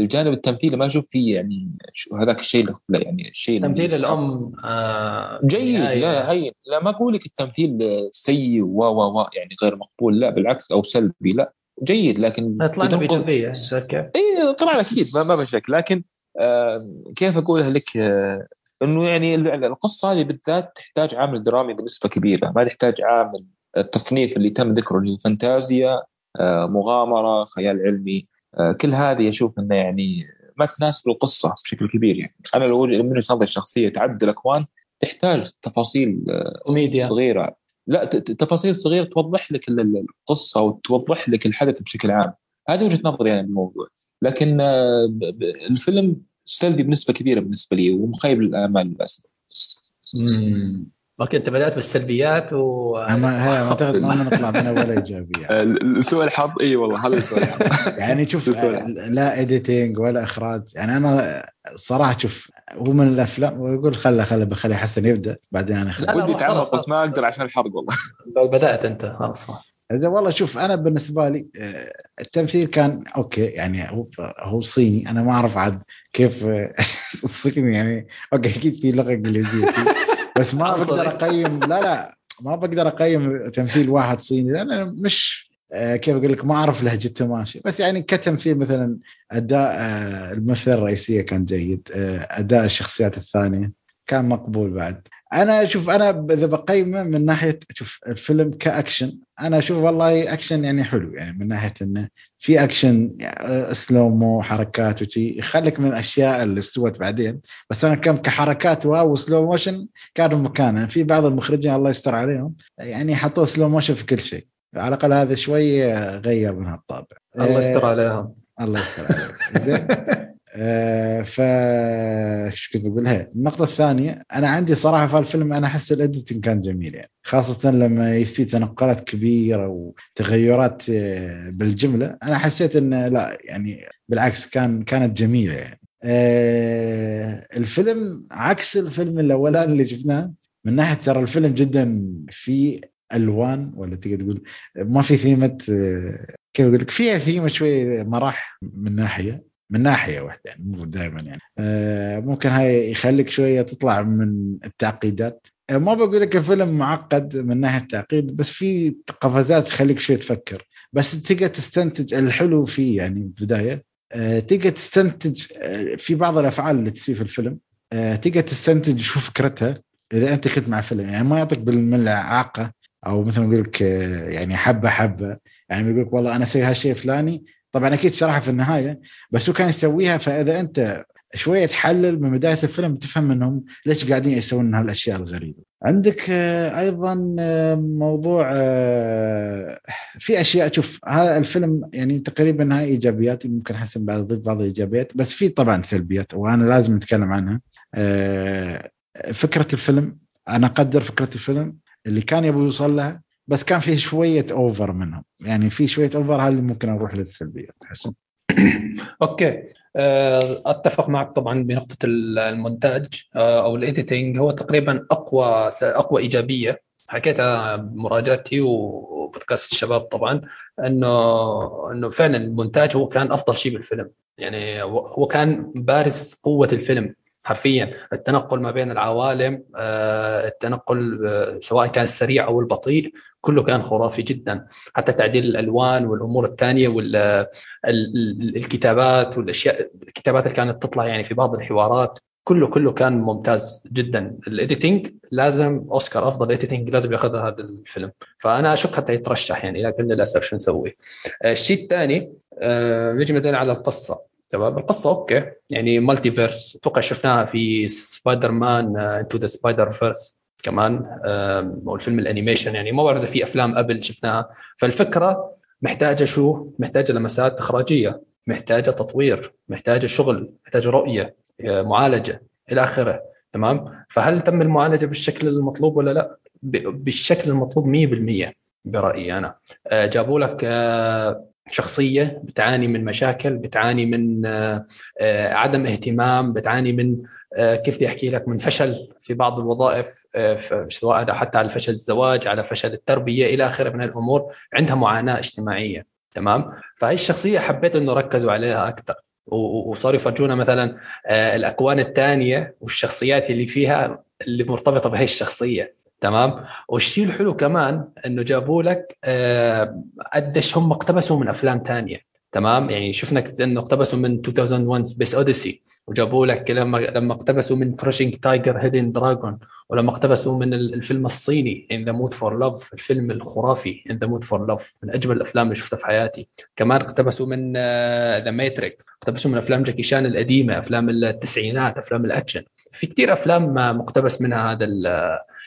الجانب التمثيلي ما أشوف فيه يعني شو- هذاك الشيء لا يعني الشيء تمثيل. الأم آه جيد. لا هين لا ما أقول لك التمثيل سيء و و و يعني غير مقبول لا بالعكس أو سلبي لا جيد لكن طلعنا تنقل- بايجابيه كيف؟ اي طبعا أكيد ما, ما بشك لكن آه كيف أقولها لك آه إنه يعني ال- القصة هذه بالذات تحتاج عامل درامي بنسبة كبيرة. ما تحتاج عامل التصنيف اللي تم ذكره اللي هو فانتازيا آه مغامرة خيال علمي آه كل هذه أشوف إنه يعني ما تناسب القصة بشكل كبير يعني. أنا لو من وجهة نظري الشخصية تعدد الأكوان تحتاج تفاصيل آه، كوميديا. صغيرة. لا تفاصيل صغيرة توضح لك ال- ال- القصة وتوضح لك الحدث بشكل عام. هذه وجهة نظري يعني بالموضوع. لكن الفيلم سلبي بنسبة كبيرة بالنسبة لي ومخيب للامال للأسف. مم. okay أنت بدأت بالسلبيات و أنا ما هي ما أعتقد ما نطلع منها ولا إيجابية. سوء الحظ إي والله هذا سوء الحظ يعني شوف. لا editing ولا إخراج. يعني أنا صراحة شوف هو من الأفلام ويقول خله خله بخلي حسن يبدأ بعدين أنا لا، ودي أتعمق خلاص. بس ما أقدر عشان الحرق والله. لو بدأت أنت خلاص. زين والله شوف أنا بالنسبة لي آه، التمثيل كان okay يعني هو هو صيني أنا ما أعرف عاد كيف آه، الصيني يعني. okay أكيد في لغة إنجليزية بس ما عنصري. بقدر أقيم لا لا ما بقدر أقيم تمثيل واحد صيني لأن مش آه، كيف أقول لك ما أعرف لهجته ماشي. بس يعني كتمثيل مثلا أداء آه، الممثلة الرئيسية كان جيد آه، أداء الشخصيات الثانية كان مقبول بعد. أنا أشوف أنا إذا بقيمه من ناحية شوف الفيلم كأكشن أنا أشوف والله أكشن يعني حلو يعني من ناحية إنه في أكشن آه، slow-mo حركات وشي يخليك من الأشياء اللي استوت بعدين. بس أنا كم كحركات wow slow motion كانوا مكانه. في بعض المخرجين الله يستر عليهم يعني حطوا slow motion في كل شيء. على الأقل هذا شوي غير من هالطابع. الله يستر آه، عليهم. الله يستر عليك زين. آه، ف إيش كنت بقول هي النقطة الثانية أنا عندي صراحة في الفيلم أنا أحس ال editing كان جميل يعني خاصة لما يصير تنقلات كبيرة وتغيرات آه، بالجملة أنا حسيت إنه لا يعني بالعكس كان كانت جميلة يعني. آه، الفيلم عكس الفيلم الأولاني اللي شفناه من ناحية ترى الفيلم جدا في ألوان ولا تقدر تقول ما في ثيمة آه، كيف أقول لك؟ فيها ثيمة شوي مرح من ناحية. من ناحية واحدة يعني مو دائما يعني. آه، ممكن هاي يخليك شوية تطلع من التعقيدات. آه، ما بقول لك الفيلم معقد من ناحية التعقيد بس في قفزات تخليك شوية تفكر. بس تقدر تستنتج الحلو فيه يعني بدايه آه، تقدر تستنتج في بعض الأفعال اللي تصير في الفيلم. تقدر تستنتج شو فكرتها إذا أنت كنت مع فيلم يعني ما يعطيك بالملعقة أو مثل ما يقول لك يعني حبة حبة. يعني يقول لك والله أنا أسوي هالشيء الفلاني طبعا أكيد شرحها في النهاية بس هو كان يسويها فإذا أنت شوية تحلل من بداية الفيلم تفهم انهم ليش قاعدين يسوون هالاشياء الغريبة. عندك آه، أيضا آه، موضوع آه، في أشياء شوف هذا الفيلم يعني تقريبا هاي إيجابيات ممكن حسن بعد اضيف بعض الإيجابيات بس في طبعا سلبيات وأنا لازم نتكلم عنها. فكرة الفيلم أنا أقدر فكرة الفيلم اللي كان يبغى يوصل لها بس كان في شوية over منهم. يعني في شوية over هل ممكن نروح للسلبيات حسن okay. آه، أتفق معك طبعا بنقطة ال- المونتاج آه، أو ال editing هو تقريبا أقوى أقوى إيجابية. حكيتها بمراجعتي وبودكاست الشباب طبعا إنه إنه فعلا المونتاج هو كان أفضل شيء بالفيلم. يعني هو كان بارز قوة الفيلم. حرفيا التنقل ما بين العوالم آه، التنقل آه، سواء كان السريع أو البطيء كله كان خرافي جدا. حتى تعديل الألوان والأمور الثانية وال ال- ال- الكتابات والأشياء الكتابات اللي كانت تطلع يعني في بعض الحوارات كله كله كان ممتاز جدا. ال editing لازم أوسكار أفضل editing لازم ياخذها هذا الفيلم. فأنا أشك حتى يترشح يعني لكن للأسف شو نسوي؟ آه، الشيء الثاني نجي مثلا على القصة. تمام؟ القصة أوكي. يعني multiverse أتوقع شفناها في Spider-Man: Into the Spider-Verse كمان أو الفيلم ال animation. يعني ما بعرف إذا في أفلام قبل شفناها. فالفكرة محتاجة شو؟ محتاجة لمسات إخراجية. محتاجة تطوير. محتاجة شغل. محتاجة رؤية. آه، معالجة. إلى آخره. تمام؟ فهل تم المعالجة بالشكل المطلوب ولا لا؟ بالشكل المطلوب 100% برأيي أنا. آه، جابوا لك آه، شخصية بتعاني من مشاكل بتعاني من آه، آه، عدم اهتمام بتعاني من آه، كيف بدي أحكي لك من فشل في بعض الوظائف سواء حتى على فشل الزواج على فشل التربية إلى آخره من الأمور عندها معاناة اجتماعية تمام؟ فهي الشخصية حبيت إنه ركزوا عليها أكثر وصاروا يفرجونا مثلا الأكوان الثانية والشخصيات اللي فيها اللي مرتبطة بهي الشخصية. تمام؟ والشيء الحلو كمان إنه جابوا لك آه، قديش هم اقتبسوا من أفلام ثانية تمام؟ يعني شفنا إنه اقتبسوا من 2001 Space Odyssey وجابوا لك لما لما اقتبسوا من Crouching Tiger Hidden Dragon ولما اقتبسوا من ال- الفيلم الصيني In the Mood for Love الفيلم الخرافي In the Mood for Love من أجمل الأفلام اللي شفتها في حياتي. كمان اقتبسوا من The Matrix اقتبسوا من أفلام جاكي شان القديمة أفلام التسعينات أفلام الأكشن. في كثير أفلام آه، مقتبس منها هذا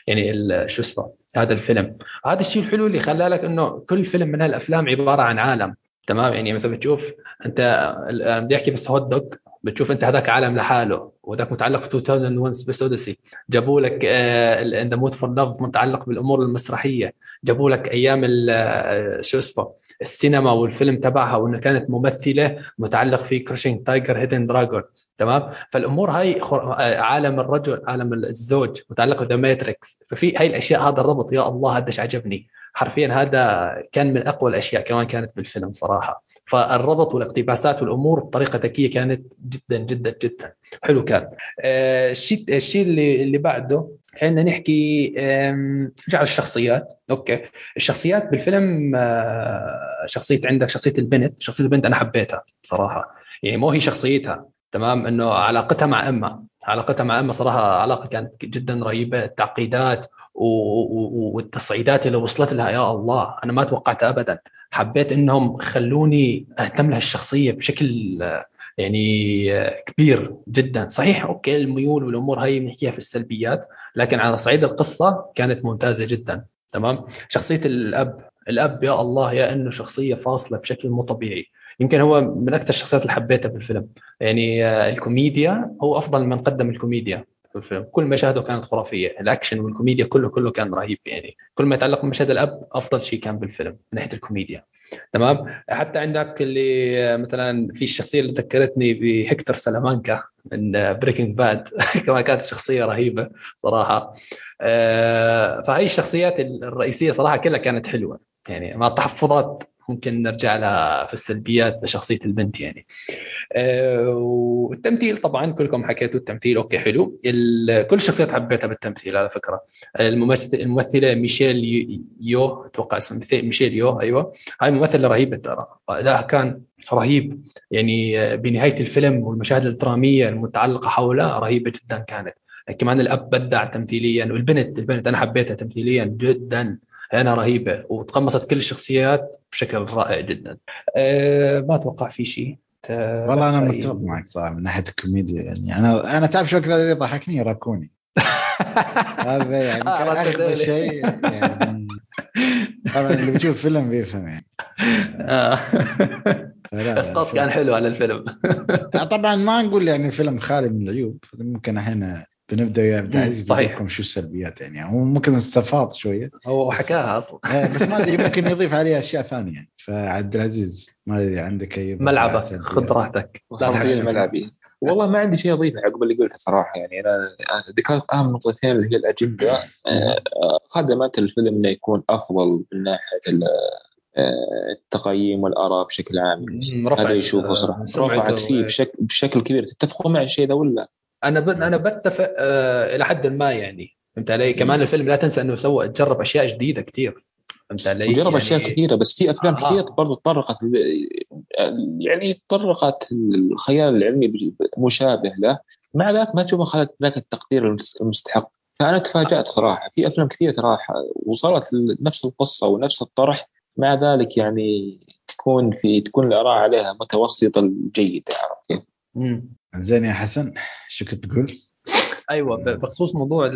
يعني شو اسمه هذا الفيلم. هذا الشيء الحلو اللي خلى لك إنه كل فيلم من هالأفلام عبارة عن عالم تمام؟ يعني مثلا بتشوف أنت بدي أحكي بس hot dog بتشوف أنت هذاك عالم لحاله وذاك متعلق ب 2001 Space Odyssey جابوا لك In the Mood for Love متعلق بالأمور المسرحية. جابوا لك أيام آه، شو اسمه السينما والفيلم تبعها وإنها كانت ممثلة متعلق في Crouching Tiger Hidden Dragon تمام؟ فالأمور هاي خر... عالم الرجل عالم الزوج متعلق ب The Matrix ففي هاي الأشياء هذا الربط يا الله قديش عجبني؟ حرفيا هذا كان من أقوى الأشياء كمان كانت بالفيلم صراحة. فالربط والاقتباسات والأمور بطريقة ذكية كانت جدا جدا جدا. حلو كان. آه، الشيء الشيء اللي اللي بعده خلينا نحكي نرجع للشخصيات. أوكي. الشخصيات بالفيلم آه، شخصية عندك شخصية البنت. شخصية البنت أنا حبيتها صراحة. يعني مو هي شخصيتها. تمام؟ إنه علاقتها مع أمها. علاقتها مع أمها صراحة علاقة كانت جدا رهيبة. التعقيدات والتصعيدات اللي وصلت لها يا الله أنا ما توقعت ابدا. حبيت إنهم خلوني أهتم لها الشخصية بشكل يعني كبير جدا. صحيح أوكي الميول والأمور هاي بنحكيها في السلبيات لكن على صعيد القصة كانت ممتازة جدا. تمام؟ شخصية الأب. الأب يا الله يا إنه شخصية فاصلة بشكل مو طبيعي. يمكن هو من أكثر الشخصيات اللي حبيتها بالفيلم يعني الكوميديا هو أفضل من قدم الكوميديا. في الفيلم. كل مشاهده كانت خرافية. الأكشن والكوميديا كله كله كان رهيب. يعني كل ما يتعلق بمشهد الأب أفضل شيء كان بالفيلم من ناحية الكوميديا. تمام؟ حتى عندك اللي مثلا في الشخصية اللي ذكرتني بهكتور سلامانكا من Breaking Bad كمان كانت شخصية رهيبة صراحة. آه، فهي الشخصيات الرئيسية صراحة كلها كانت حلوة. يعني مع التحفظات ممكن نرجع لها في السلبيات لشخصية البنت يعني. أه والتمثيل طبعا كلكم حكيتوا التمثيل أوكي حلو. كل الشخصيات حبيتها بالتمثيل على فكرة. الممثل الممثلة ميشيل يو أتوقع اسمها ميشيل يو أيوه. هاي ممثلة رهيبة ترى. ادائها كان رهيب يعني بنهاية الفيلم والمشاهد الدرامية المتعلقة حولها رهيبة جدا كانت. كمان الأب بدع تمثيليا والبنت البنت أنا حبيتها تمثيليا جدا. أنا رهيبة وتقمصت كل الشخصيات بشكل رائع جدا. أه ما أتوقع في شيء. والله أنا متفق معك صراحة من ناحية الكوميديا يعني. أنا أنا تعرف شو أكثر يضحكني؟ راكوني. هذا يعني كان اخر شيء يعني. طبعا اللي بيشوف فيلم بيفهم يعني. آه. اسقاط كان حلو على الفيلم. طبعا ما نقول يعني الفيلم خالي من العيوب ممكن الحين بنبدأ يا عبد العزيز صحيح. شو السلبيات يعني. هو ممكن استفاض شوية. هو حكاها أصلا. إيه، بس ما أدري ممكن يضيف عليها أشياء ثانية. يعني فعبد العزيز ما أدري عندك أي ملعبك خذ راحتك. لا ملعبي. والله ما عندي شيء أضيفه عقب اللي قلته صراحة يعني. أنا ذكرت اهم نقطتين اللي هي الأجندة. آه، خدمت الفيلم إنه يكون أفضل من ناحية آه، التقييم والآراء بشكل عام. هذا يشوفه صراحة. رفعت فيه بشكل بشكل كبير. تتفقوا مع الشيء ذا ولا؟ أنا ب... أنا بتفق آه إلى حد ما يعني فهمت علي؟ كمان الفيلم لا تنسى إنه سوى جرب أشياء جديدة كثير فهمت علي؟ جرب يعني... أشياء كثيره بس في أفلام آه. كثيره برضو تطرقت يعني تطرقت الخيال العلمي مشابه له مع ذلك ما تشوف اخذت ذاك التقدير المستحق فأنا تفاجأت صراحة في أفلام كثيره ترى وصلت لنفس القصة ونفس الطرح مع ذلك يعني تكون في تكون الآراء عليها متوسطة جيدة عرفت كيف؟ زين يا حسن شو كنت تقول؟ أيوه بخصوص موضوع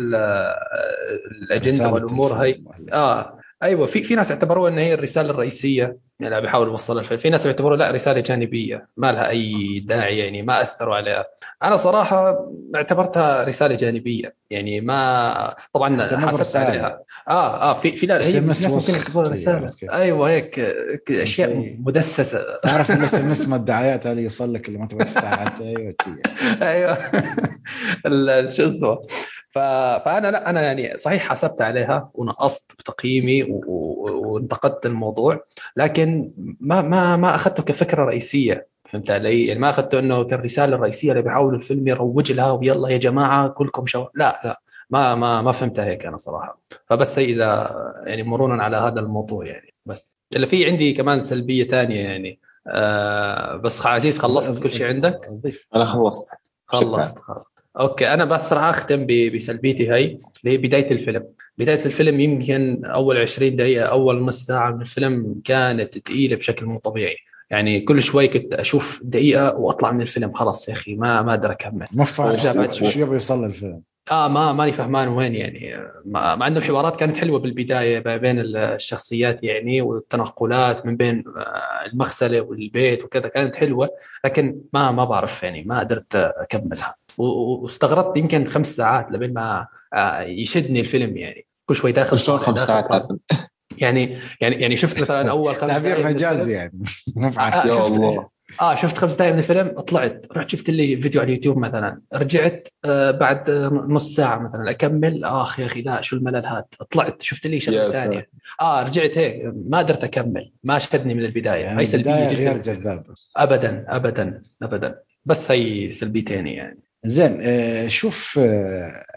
الأجندة والأمور هاي. آه أيوه في في ناس اعتبروها إن هي الرسالة الرئيسية يعني بيحاول يوصلها الفيلم في ناس بيعتبروها لا رسالة جانبية ما لها أي داعي يعني ما أثروا عليها. أنا صراحة اعتبرتها رسالة جانبية. يعني ما طبعا حسبت عليها. آه آه في في لا هي ناس ممكن يعتبروها رسالة. أيوه هيك أشياء مدسوسة. تعرف ال SMS الدعايات هذه يوصل لك اللي ما تبغى تفتحها أيوه أيوه. شو اسمه. فأنا لا أنا يعني صحيح حسبت عليها ونقصت بتقييمي وانتقدت الموضوع لكن ما ما ما أخذته كفكرة رئيسية. فهمت علي؟ يعني ما أخذته إنه كالرساله الرئيسيه اللي بيحاول الفيلم يروج لها ويلا يا جماعة كلكم شو لا لا ما ما ما فهمتها هيك أنا صراحة. فبس إذا يعني مرورا على هذا الموضوع يعني بس. إلا في عندي كمان سلبية ثانية يعني آه بس عزيز خلصت كل شيء عندك؟ أنا خلصت. خلصت خلص أوكي أنا بس راح أختم بسلبيتي هاي اللي هي بداية الفيلم. بداية الفيلم يمكن أول 20 دقيقة أول نص ساعة من الفيلم كانت ثقيله بشكل مو طبيعي. يعني كل شوي كنت أشوف دقيقة وأطلع من الفيلم. خلاص يا أخي ما ما أقدر أكمل. ما فاهم شو يبغى يوصل الفيلم؟ آه ما ماني فهمان وين يعني. مع إنه الحوارات كانت حلوة بالبداية بين الشخصيات يعني والتنقلات من بين آه، المغسلة والبيت وكذا كانت حلوة. لكن ما ما بعرف يعني ما قدرت أكملها. واستغربت يمكن خمس ساعات لبين ما آه، يشدني الفيلم يعني. كل شوي داخل شلون خمس ساعات حسن؟ يعني يعني يعني شفت مثلا أول خمس تعبير مجازي يعني. آه يا الله. آه شفت خمس دقائق من الفيلم طلعت رحت شفت لي فيديو على اليوتيوب مثلا. رجعت آه بعد نص ساعة مثلا أكمل. آخ يا أخي لا شو الملل هذا؟ طلعت شفت لي شغلة ثانية. آه رجعت هيك ما قدرت أكمل. ما شدني من البداية. يعني هاي سلبية البداية غير جدا جذابه ابدا ابدا ابدا. بس هي سلبيتين يعني. زين آه، شوف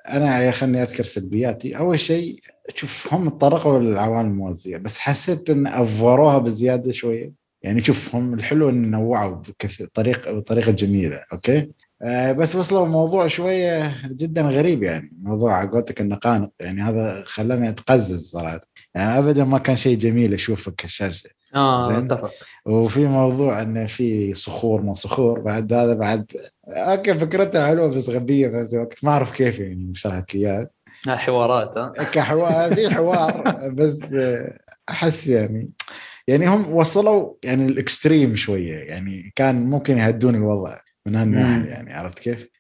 أنا خليني أذكر سلبياتي. أول شيء شوف هم تطرقوا للعوالم الموازية بس حسيت إن أفوروها بزيادة شوية. يعني شوف هم الحلو إن نوعوا بطريقه بطريقه جميلة أوكي؟ آه، بس وصلوا الموضوع شوية جدا غريب يعني موضوع على قولتك النقانق. يعني هذا خلاني أتقزز صراحة. ابدا ما كان شيء جميل اشوفه كالشاشه آه. أتفق وفي موضوع إنه في صخور ما صخور بعد هذا بعد أوكي فكرتها حلوة بس غبية في نفس الوقت ما أعرف كيف يعني اشرح لك اياها حوارات ها كحوار في حوار بس أحس يعني يعني هم وصلوا يعني الإكستريم شوية يعني كان ممكن يهدون الوضع من هالناحية. يعني عرفت كيف؟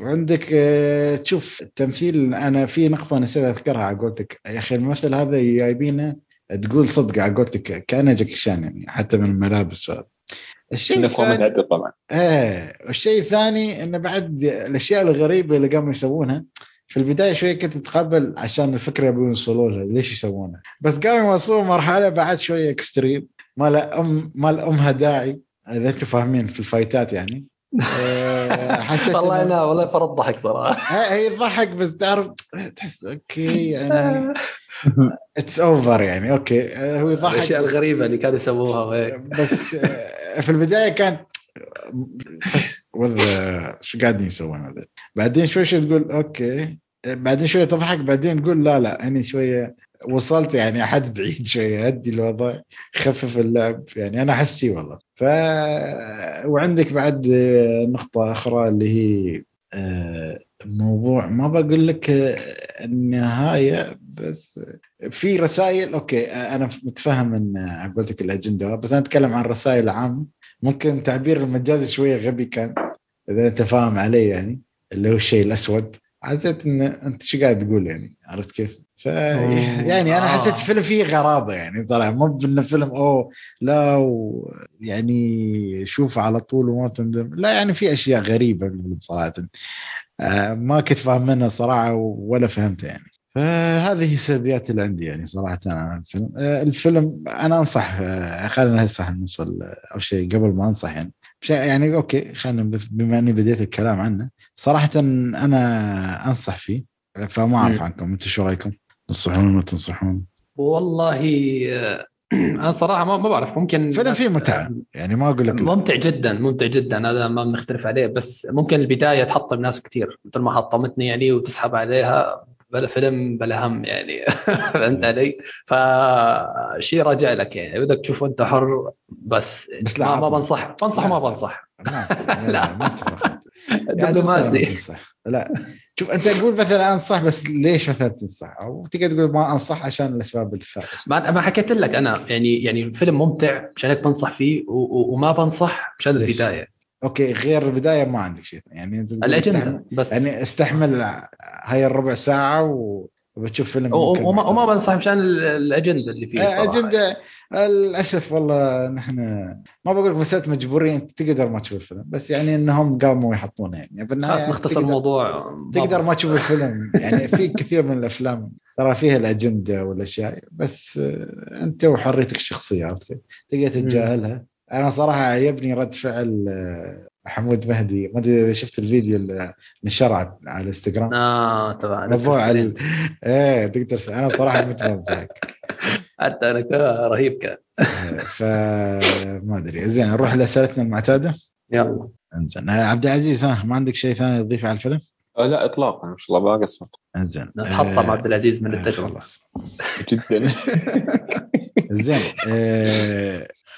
عندك أه، تشوف التمثيل أنا في نقطة نسيت أذكرها على قولتك. يا أخي الممثل هذا جايبينه تقول صدق على قولتك كأنه جاكي شان يعني حتى من الملابس. وهذا. الشيء الثاني طبعا. إيه. والشيء الثاني إنه بعد الأشياء الغريبة اللي قاموا يسوونها في البداية شوية كنت أتقبل عشان الفكرة يبون يوصلوا لها ليش يسوونها؟ بس قاموا يوصلوا مرحلة بعد شوية extreme ما له ام ما لامها داعي إذا أنتم فاهمين في ال fightات يعني. حسيت والله أنا والله فرط ضحك صراحة. هي تضحك بس تعرف تحس أوكي يعني it's over يعني أوكي. هو يضحك الأشياء الغريبة اللي كانوا يسووها وهيك. بس آه، في البداية كانت وذا شو قاعدين يسوون هذا بعدين شوي شوي تقول أوكي. بعدين شوية تضحك بعدين تقول لا لا هني شوية وصلت يعني حد بعيد شوية هدي الوضع خفف اللعب. يعني أنا أحس شي والله. ف وعندك بعد نقطة أخرى اللي هي آه، موضوع ما بقول لك آه، النهاية بس في رسائل أوكي آه، أنا متفهم إن قلت لك الأجندة بس أنا أتكلم عن رسائل عامه ممكن تعبير المجازي شوية غبي كان إذا أنت فاهم علي يعني اللي هو الشيء الأسود. حسيت إن أنت شو قاعد تقول يعني؟ عرفت كيف؟ ف يعني أنا آه. حسيت الفيلم فيه غرابة يعني طلع مو بانه فيلم أوه لا و يعني شوف على طول وما تندم لا يعني في أشياء غريبة بالفيلم صراحة آه، ما كنت فاهم منها صراحة ولا فهمتها يعني فهذه السلبيات اللي عندي يعني صراحة عن الفيلم آه، الفيلم أنا أنصح آه، خلينا هسه نوصل أو شيء قبل ما أنصح يعني يعني أوكي خلينا بما إني بديت الكلام عنه صراحة أنا أنصح فيه فما أعرف. عنكم أنتم شو رأيكم؟ تنصحون ما تنصحون؟ والله آه، أنا صراحة ما ما بعرف ممكن فيلم فيه متعة يعني ما أقول لك لا. ممتع جدا ممتع جدا هذا ما بنختلف عليه بس ممكن البداية تحطم ناس كثير مثل ما حطمتني يعني وتسحب عليها بلا فيلم بلا هم يعني فهمت علي؟ فشيء راجع لك يعني بدك تشوفه أنت حر بس بس لا، ما, ما. بنصح بنصح لا، وما لا. بنصح ما لا, لا ما اتفق دبلوماسي لا شوف أنت تقول مثلا أنصح بس ليش مثلا تنصح؟ أو تقدر تقول ما أنصح عشان الأسباب الثانية ما ما حكيت لك أنا يعني يعني الفيلم ممتع مشان هيك بنصح فيه وما بنصح مشان؟ البداية. أوكي غير البداية ما عندك شيء يعني أنت الأجندة بس. يعني استحمل هاي الربع ساعة و- وبتشوف فيلم وما, وما. بنصح مشان ال- الأجندة اللي فيه آه، صراحة. أجندة. للأسف والله نحن ما بقول لك مسألة مجبورين أنت تقدر ما تشوف الفيلم. بس يعني إنهم قاموا يحطونه يعني. بالنهايه خلاص نختصر الموضوع. تقدر ما تشوف الفيلم. يعني في كثير من الأفلام ترى فيها الأجندة والأشياء. بس آه، أنت وحريتك الشخصية عرفت؟ تقدر تتجاهلها. أنا صراحة عجبني رد فعل آه، محمود مهدي ما أدري إذا شفت الفيديو اللي نشر على الإنستغرام. آه تبع موضوع ال... إيه تقدر أنا صراحة مت حتى أنا كان رهيب كان فما أدري. زين نروح لأسئلتنا المعتادة؟ يلا. إنزين. آه، عبد العزيز ها ما عندك شيء ثاني تضيفه على الفيلم؟ آه لا اطلاقا ما شاء الله ما قصرت إنزين. نحطم عبد العزيز من آه، التجربه خلاص. جدا. زين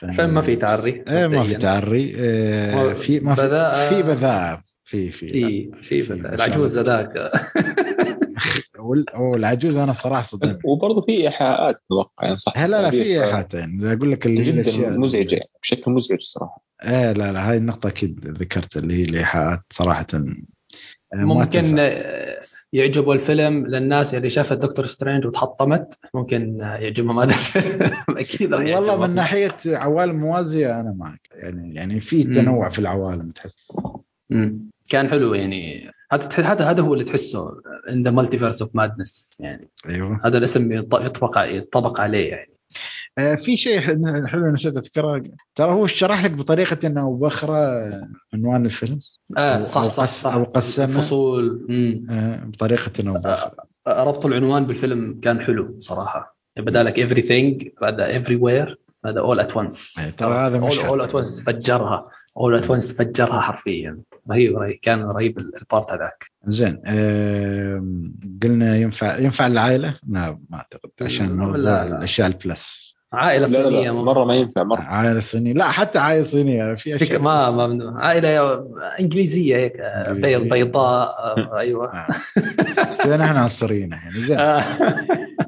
آه، الفيلم ما في تعري إيه ما في. تعري. آه، في ما في بذاءة. في بذاءة في في في في في- العجوز ذاك وال- والعجوز أنا صراحة صدمني وبرضه في إيحاءات أتوقع يعني صح؟ لا لا في التعبير، ايحاءات يعني أقول لك اللي جدا الأشياء مزعجة يعني بشكل مزعج صراحة. إيه لا لا هاي النقطة أكيد ذكرت اللي هي الإيحاءات صراحة. آه، ما ممكن تنفع. يعجبوا الفيلم للناس اللي شافت Doctor Strange وتحطمت. ممكن يعجبهم هذا الفيلم. أكيد راح والله من. ناحية عوالم موازية أنا معك. يعني يعني في. تنوع في العوالم تحس. مم. كان حلو يعني. هذا هذا هذا هو اللي تحسه ان the multiverse of madness يعني. أيوه. هذا الاسم يط- يطبق يطبق عليه يعني. في شيء حلو نسيت أذكره ترى هو شرح لك بطريقة انه بخرة عنوان الفيلم أو- صح صح, صح. أو قسمه. فصول. آه بطريقة انه بخرة ربط العنوان بالفيلم كان حلو صراحة بدالك everything بعد everywhere هذا all at once ترى هذا all, مشهد. all at once فجرها all at once فجرها حرفيا رهيب رهيب كان رهيب البارت هذاك زين قلنا ينفع ينفع العائلة؟ لا ما أعتقد عشان لا، لا. الأشياء البلس عائلة لا لا, صينيه لا مو- مرة ما ينفع مرة. عائلة صينية. لا حتى عائلة صينية في أشياء. ما بلس. ممنوع عائلة إنجليزية هيك آه،. بيض بيضاء آه، أيوه. آه. استوينا إحنا عنصريين يعني زين. آه.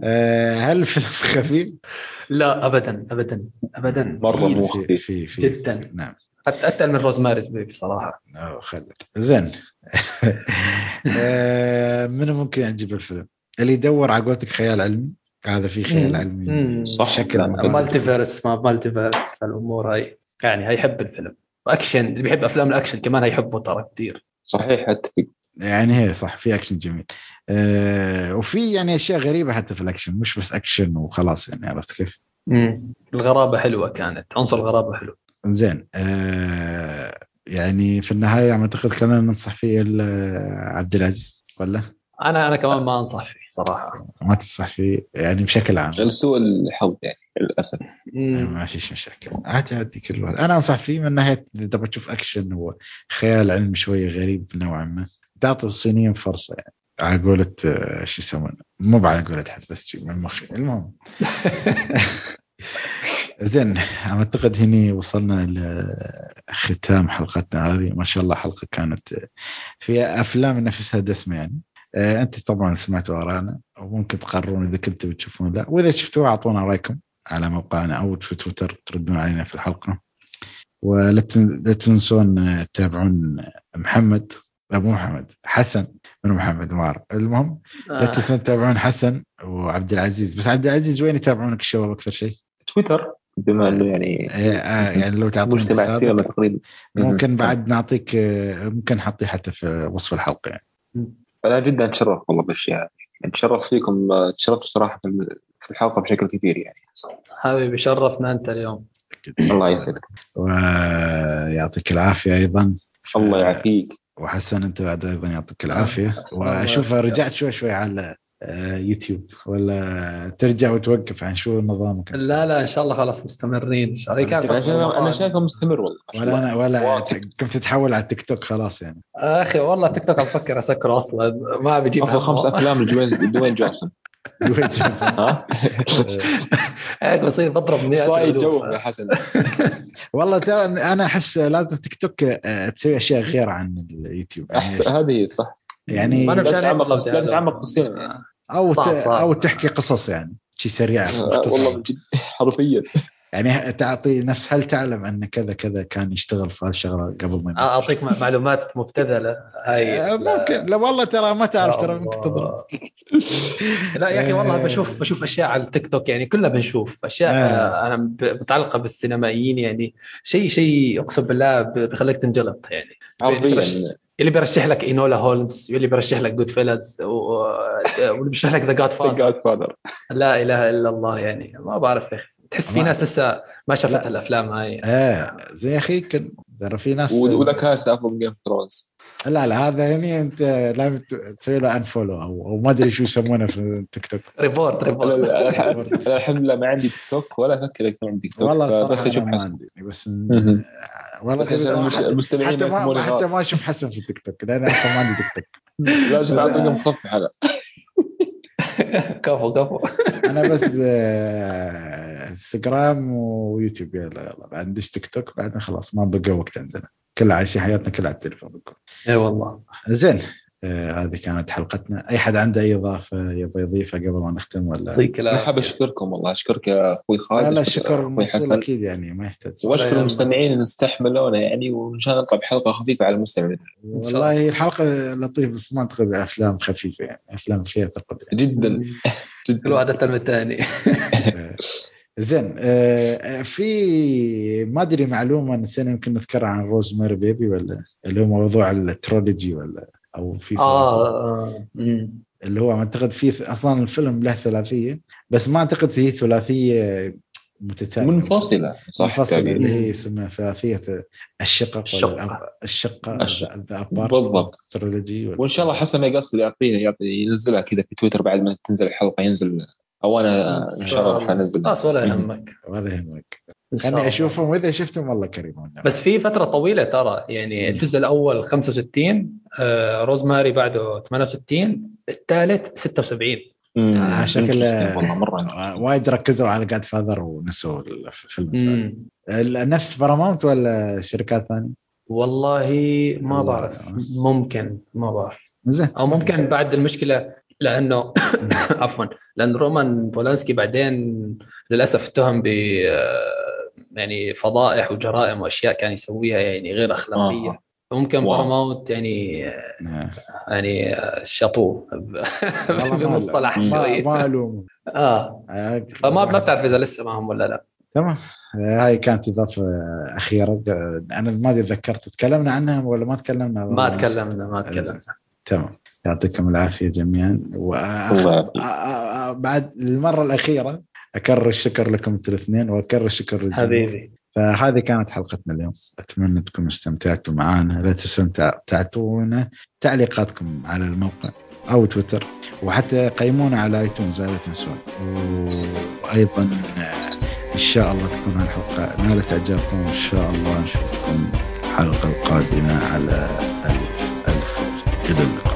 آه، هل الفيلم خفيف؟ لا ابدا ابدا ابدا. مرة مو في خفيف. في في جدا. نعم حتى اتقل من روزماريز بيبي صراحة. خلد زين. آه، منو ممكن يعجب الفيلم؟ اللي يدور على قولتك خيال علمي؟ هذا في خيال. علمي. صح. شكل. multiverse ما multiverse الأمور هاي يعني هيحب الفيلم واكشن اللي بيحب أفلام الأكشن كمان هيحبه ترى كثير صحيح اتفق يعني هي صح في أكشن جميل آه وفي يعني أشياء غريبة حتى في الأكشن مش بس أكشن وخلاص يعني عرفت كيف؟ الغرابة حلوة كانت عنصر الغرابة حلو زين آه يعني في النهاية أعتقد خلينا ننصح فيه عبد العزيز ولا أنا أنا كمان ما أنصح فيه صراحة. ما تنصح فيه يعني بشكل عام. لسوء الحظ يعني للأسف. ما فيش مشاكل. عادي عادي كل واحد. أنا أنصح فيه من ناحية إذا تبغى تشوف أكشن وخيال علمي شوية غريب نوعا ما. تعطي الصينيين فرصة يعني. على قولة آه، شو يسمونه؟ مو على قولة حد بس من مخي. المهم. زين أعتقد هني وصلنا لختام حلقتنا هذه. ما شاء الله حلقة كانت فيها أفلام نفسها دسمة يعني. آه، أنت طبعا سمعتوا آرائنا وممكن تقررون إذا كنتوا بتشوفون لا وإذا شفتوها أعطونا رأيكم على موقعنا أو في تويتر تردون علينا في الحلقة. ولا تن- لا تنسون آه، تتابعون محمد لا مو محمد حسن من محمد ما اعرف المهم لا آه. تنسون تتابعون حسن وعبد العزيز. بس عبد العزيز وين يتابعونك الشباب أكثر شيء؟ تويتر. بما إنه يعني آه، آه، يعني لو تعطون مجتمع السينما تقريبا. ممكن. بعد نعطيك آه، ممكن نحطيه حتى في وصف الحلقة يعني. أنا جدا أتشرف والله بالأشياء هذه. أتشرف فيكم تشرفت صراحة في الحلقة بشكل كثير يعني. حبيبي شرفنا أنت اليوم. الله يسعدك. ويعطيك العافية أيضا. الله يعافيك. وحسن أنت بعد أيضا يعطيك العافية. وأشوف. رجعت شوي شوي على يوتيوب ولا ترجع وتوقف عن شو نظامك لا لا إن شاء الله خلاص مستمرين إن شاء الله أنا بس شايفه. أنا مستمر والله ولا الله أنا ولا. كنت تتحول على التيك توك خلاص يعني أخي والله تيك توك أفكر اسكره أصلا ما بيجيب أفضل همه. خمس أفلام لدوين دوين جونسون دوين جونسون. ها هيك بصير بضرب مئات صايد الألوف. جو يا حسن والله ترى أنا أحس لازم تيك توك آه، تسوي أشياء غير عن اليوتيوب يعني, احسن هذه صح يعني ما تتعمق والله بس- لا زيادة. تتعمق بالسينما يعني. أو صعب،. صعب. أو تحكي قصص يعني شي سريعه آه، مختصرة. والله حرفيا يعني تعطي نفس هل تعلم أن كذا كذا كان يشتغل في هالشغله قبل ما؟ أعطيك معلومات مبتذلة. هاي آه، ممكن. لا والله ترى ما تعرف ترى ممكن تضرب. لا يا أخي والله. بشوف بشوف أشياء على التيك توك يعني كلنا بنشوف أشياء آه. أنا متعلقة بالسينمائيين يعني شيء شيء أقسم بالله بخليك تنجلط يعني. اللي بيرشح لك Enola Holmes واللي بيرشح لك Goodfellas واللي بيرشح لك The Godfather Godfather لا إله إلا الله يعني ما بعرف يا أخي. تحس في ناس لسه ما شافت لا. الأفلام هاي. إيه زي أخي كن ترى في ناس كاسا افضل من Game of Thrones لا لا هذا يعني أنت لازم تسوي له unfollow أو أو ما أدري شو يسمونه في التيك توك report report الحمد لله ما عندي تيك توك ولا أفكر يكون عندي تيك توك والله صراحة بس أشوف حسن. عندي بس. والله المستمعين حتى ما حتى أشوف حسن في التيك توك لأن أصلا ما عندي تيك توك لا شوف أعطيك متصفح أنا كفو كفو. أنا بس آه، انستغرام ويوتيوب. يلا يلا. بعد ندش تيك توك بعدين خلاص ما بقى وقت عندنا. كلها عايشين حياتنا كلها على التليفون. بكون. إي والله. زين. آه هذه كانت حلقتنا. أي حد عنده أي إضافة يبغى يضيفها قبل ما نختم ولا؟ يعطيك العافية. أشكركم والله. أشكرك يا أخوي خالد. لا الشكر أخوي حسن. أكيد يعني ما يحتاج. وأشكر المستمعين اللي استحملونا يعني وإن شاء الله نطلع بحلقة خفيفة على المستمعين والله الحلقة لطيفة بس ما أعتقد أفلام خفيفة يعني. أفلام فيها ثقل يعني. جدا. كل جدا واحد الترم الثاني. آه، زين آه، في ما أدري معلومة نسينا يمكن نذكرها عن Rosemary Baby ولا اللي هو موضوع ال trilogy ولا أو في آه آه، مم. اللي هو أعتقد في أصلا الفيلم له ثلاثية بس ما أعتقد هي ثلاثية متتالية منفصلة صح منفصلة. اللي هي اسمها ثلاثية الشقق الشقة الش- the apart بالضبط. trilogy وإن شاء الله حسن ما يقصر يعطينا يعطي ينزلها كذا في تويتر بعد ما تنزل الحلقة ينزل أو أنا إن شاء الله. راح انزل خلاص ولا يهمك. ولا يهمك. خليني الله. أشوفهم. وإذا شفتهم والله كريم. بس في فترة طويلة ترى. يعني الجزء الأول 65 آه روزماري بعده 68 الثالث 76 مم. عشان كذا- Interesting والله مرة وايد ركزوا على Godfather ونسوا الفيلم نفس بارامونت ولا شركات ثانية؟ والله ما بعرف. ممكن ما بعرف. زين. أو ممكن بعد المشكلة لأنه عفوا لأن رومان بولانسكي بعدين للأسف اتهم ب آه، يعني فضائح وجرائم وأشياء كان يسويها يعني غير أخلاقية. آه. فممكن واو. بارامونت يعني آه. يعني شطوه ما- بمصطلح ما الومهم آه. آه، فما ما بتعرف إذا لسه معهم ولا لا. تمام. هاي كانت إضافة أخيرة. أنا ما أدري تذكرت تكلمنا عنها ولا ما تكلمنا؟ ما تكلمنا ما تكلمنا. تمام. يعطيكم العافية جميعا. وبعد المرة الأخيرة أكرر الشكر لكم أنتم الاثنين وأكرر الشكر للجميع. حبيبي. فهذه كانت حلقتنا اليوم. أتمنى تكونوا استمتعتوا معنا لا تنسوا تع- تعطونا تعليقاتكم على الموقع أو تويتر. وحتى قيمونا على آيتونز لا تنسون. وأيضا إن شاء الله تكون الحلقة نالت اعجابكم وان شاء الله نشوفكم الحلقة القادمة على الف ألف إلى اللقاء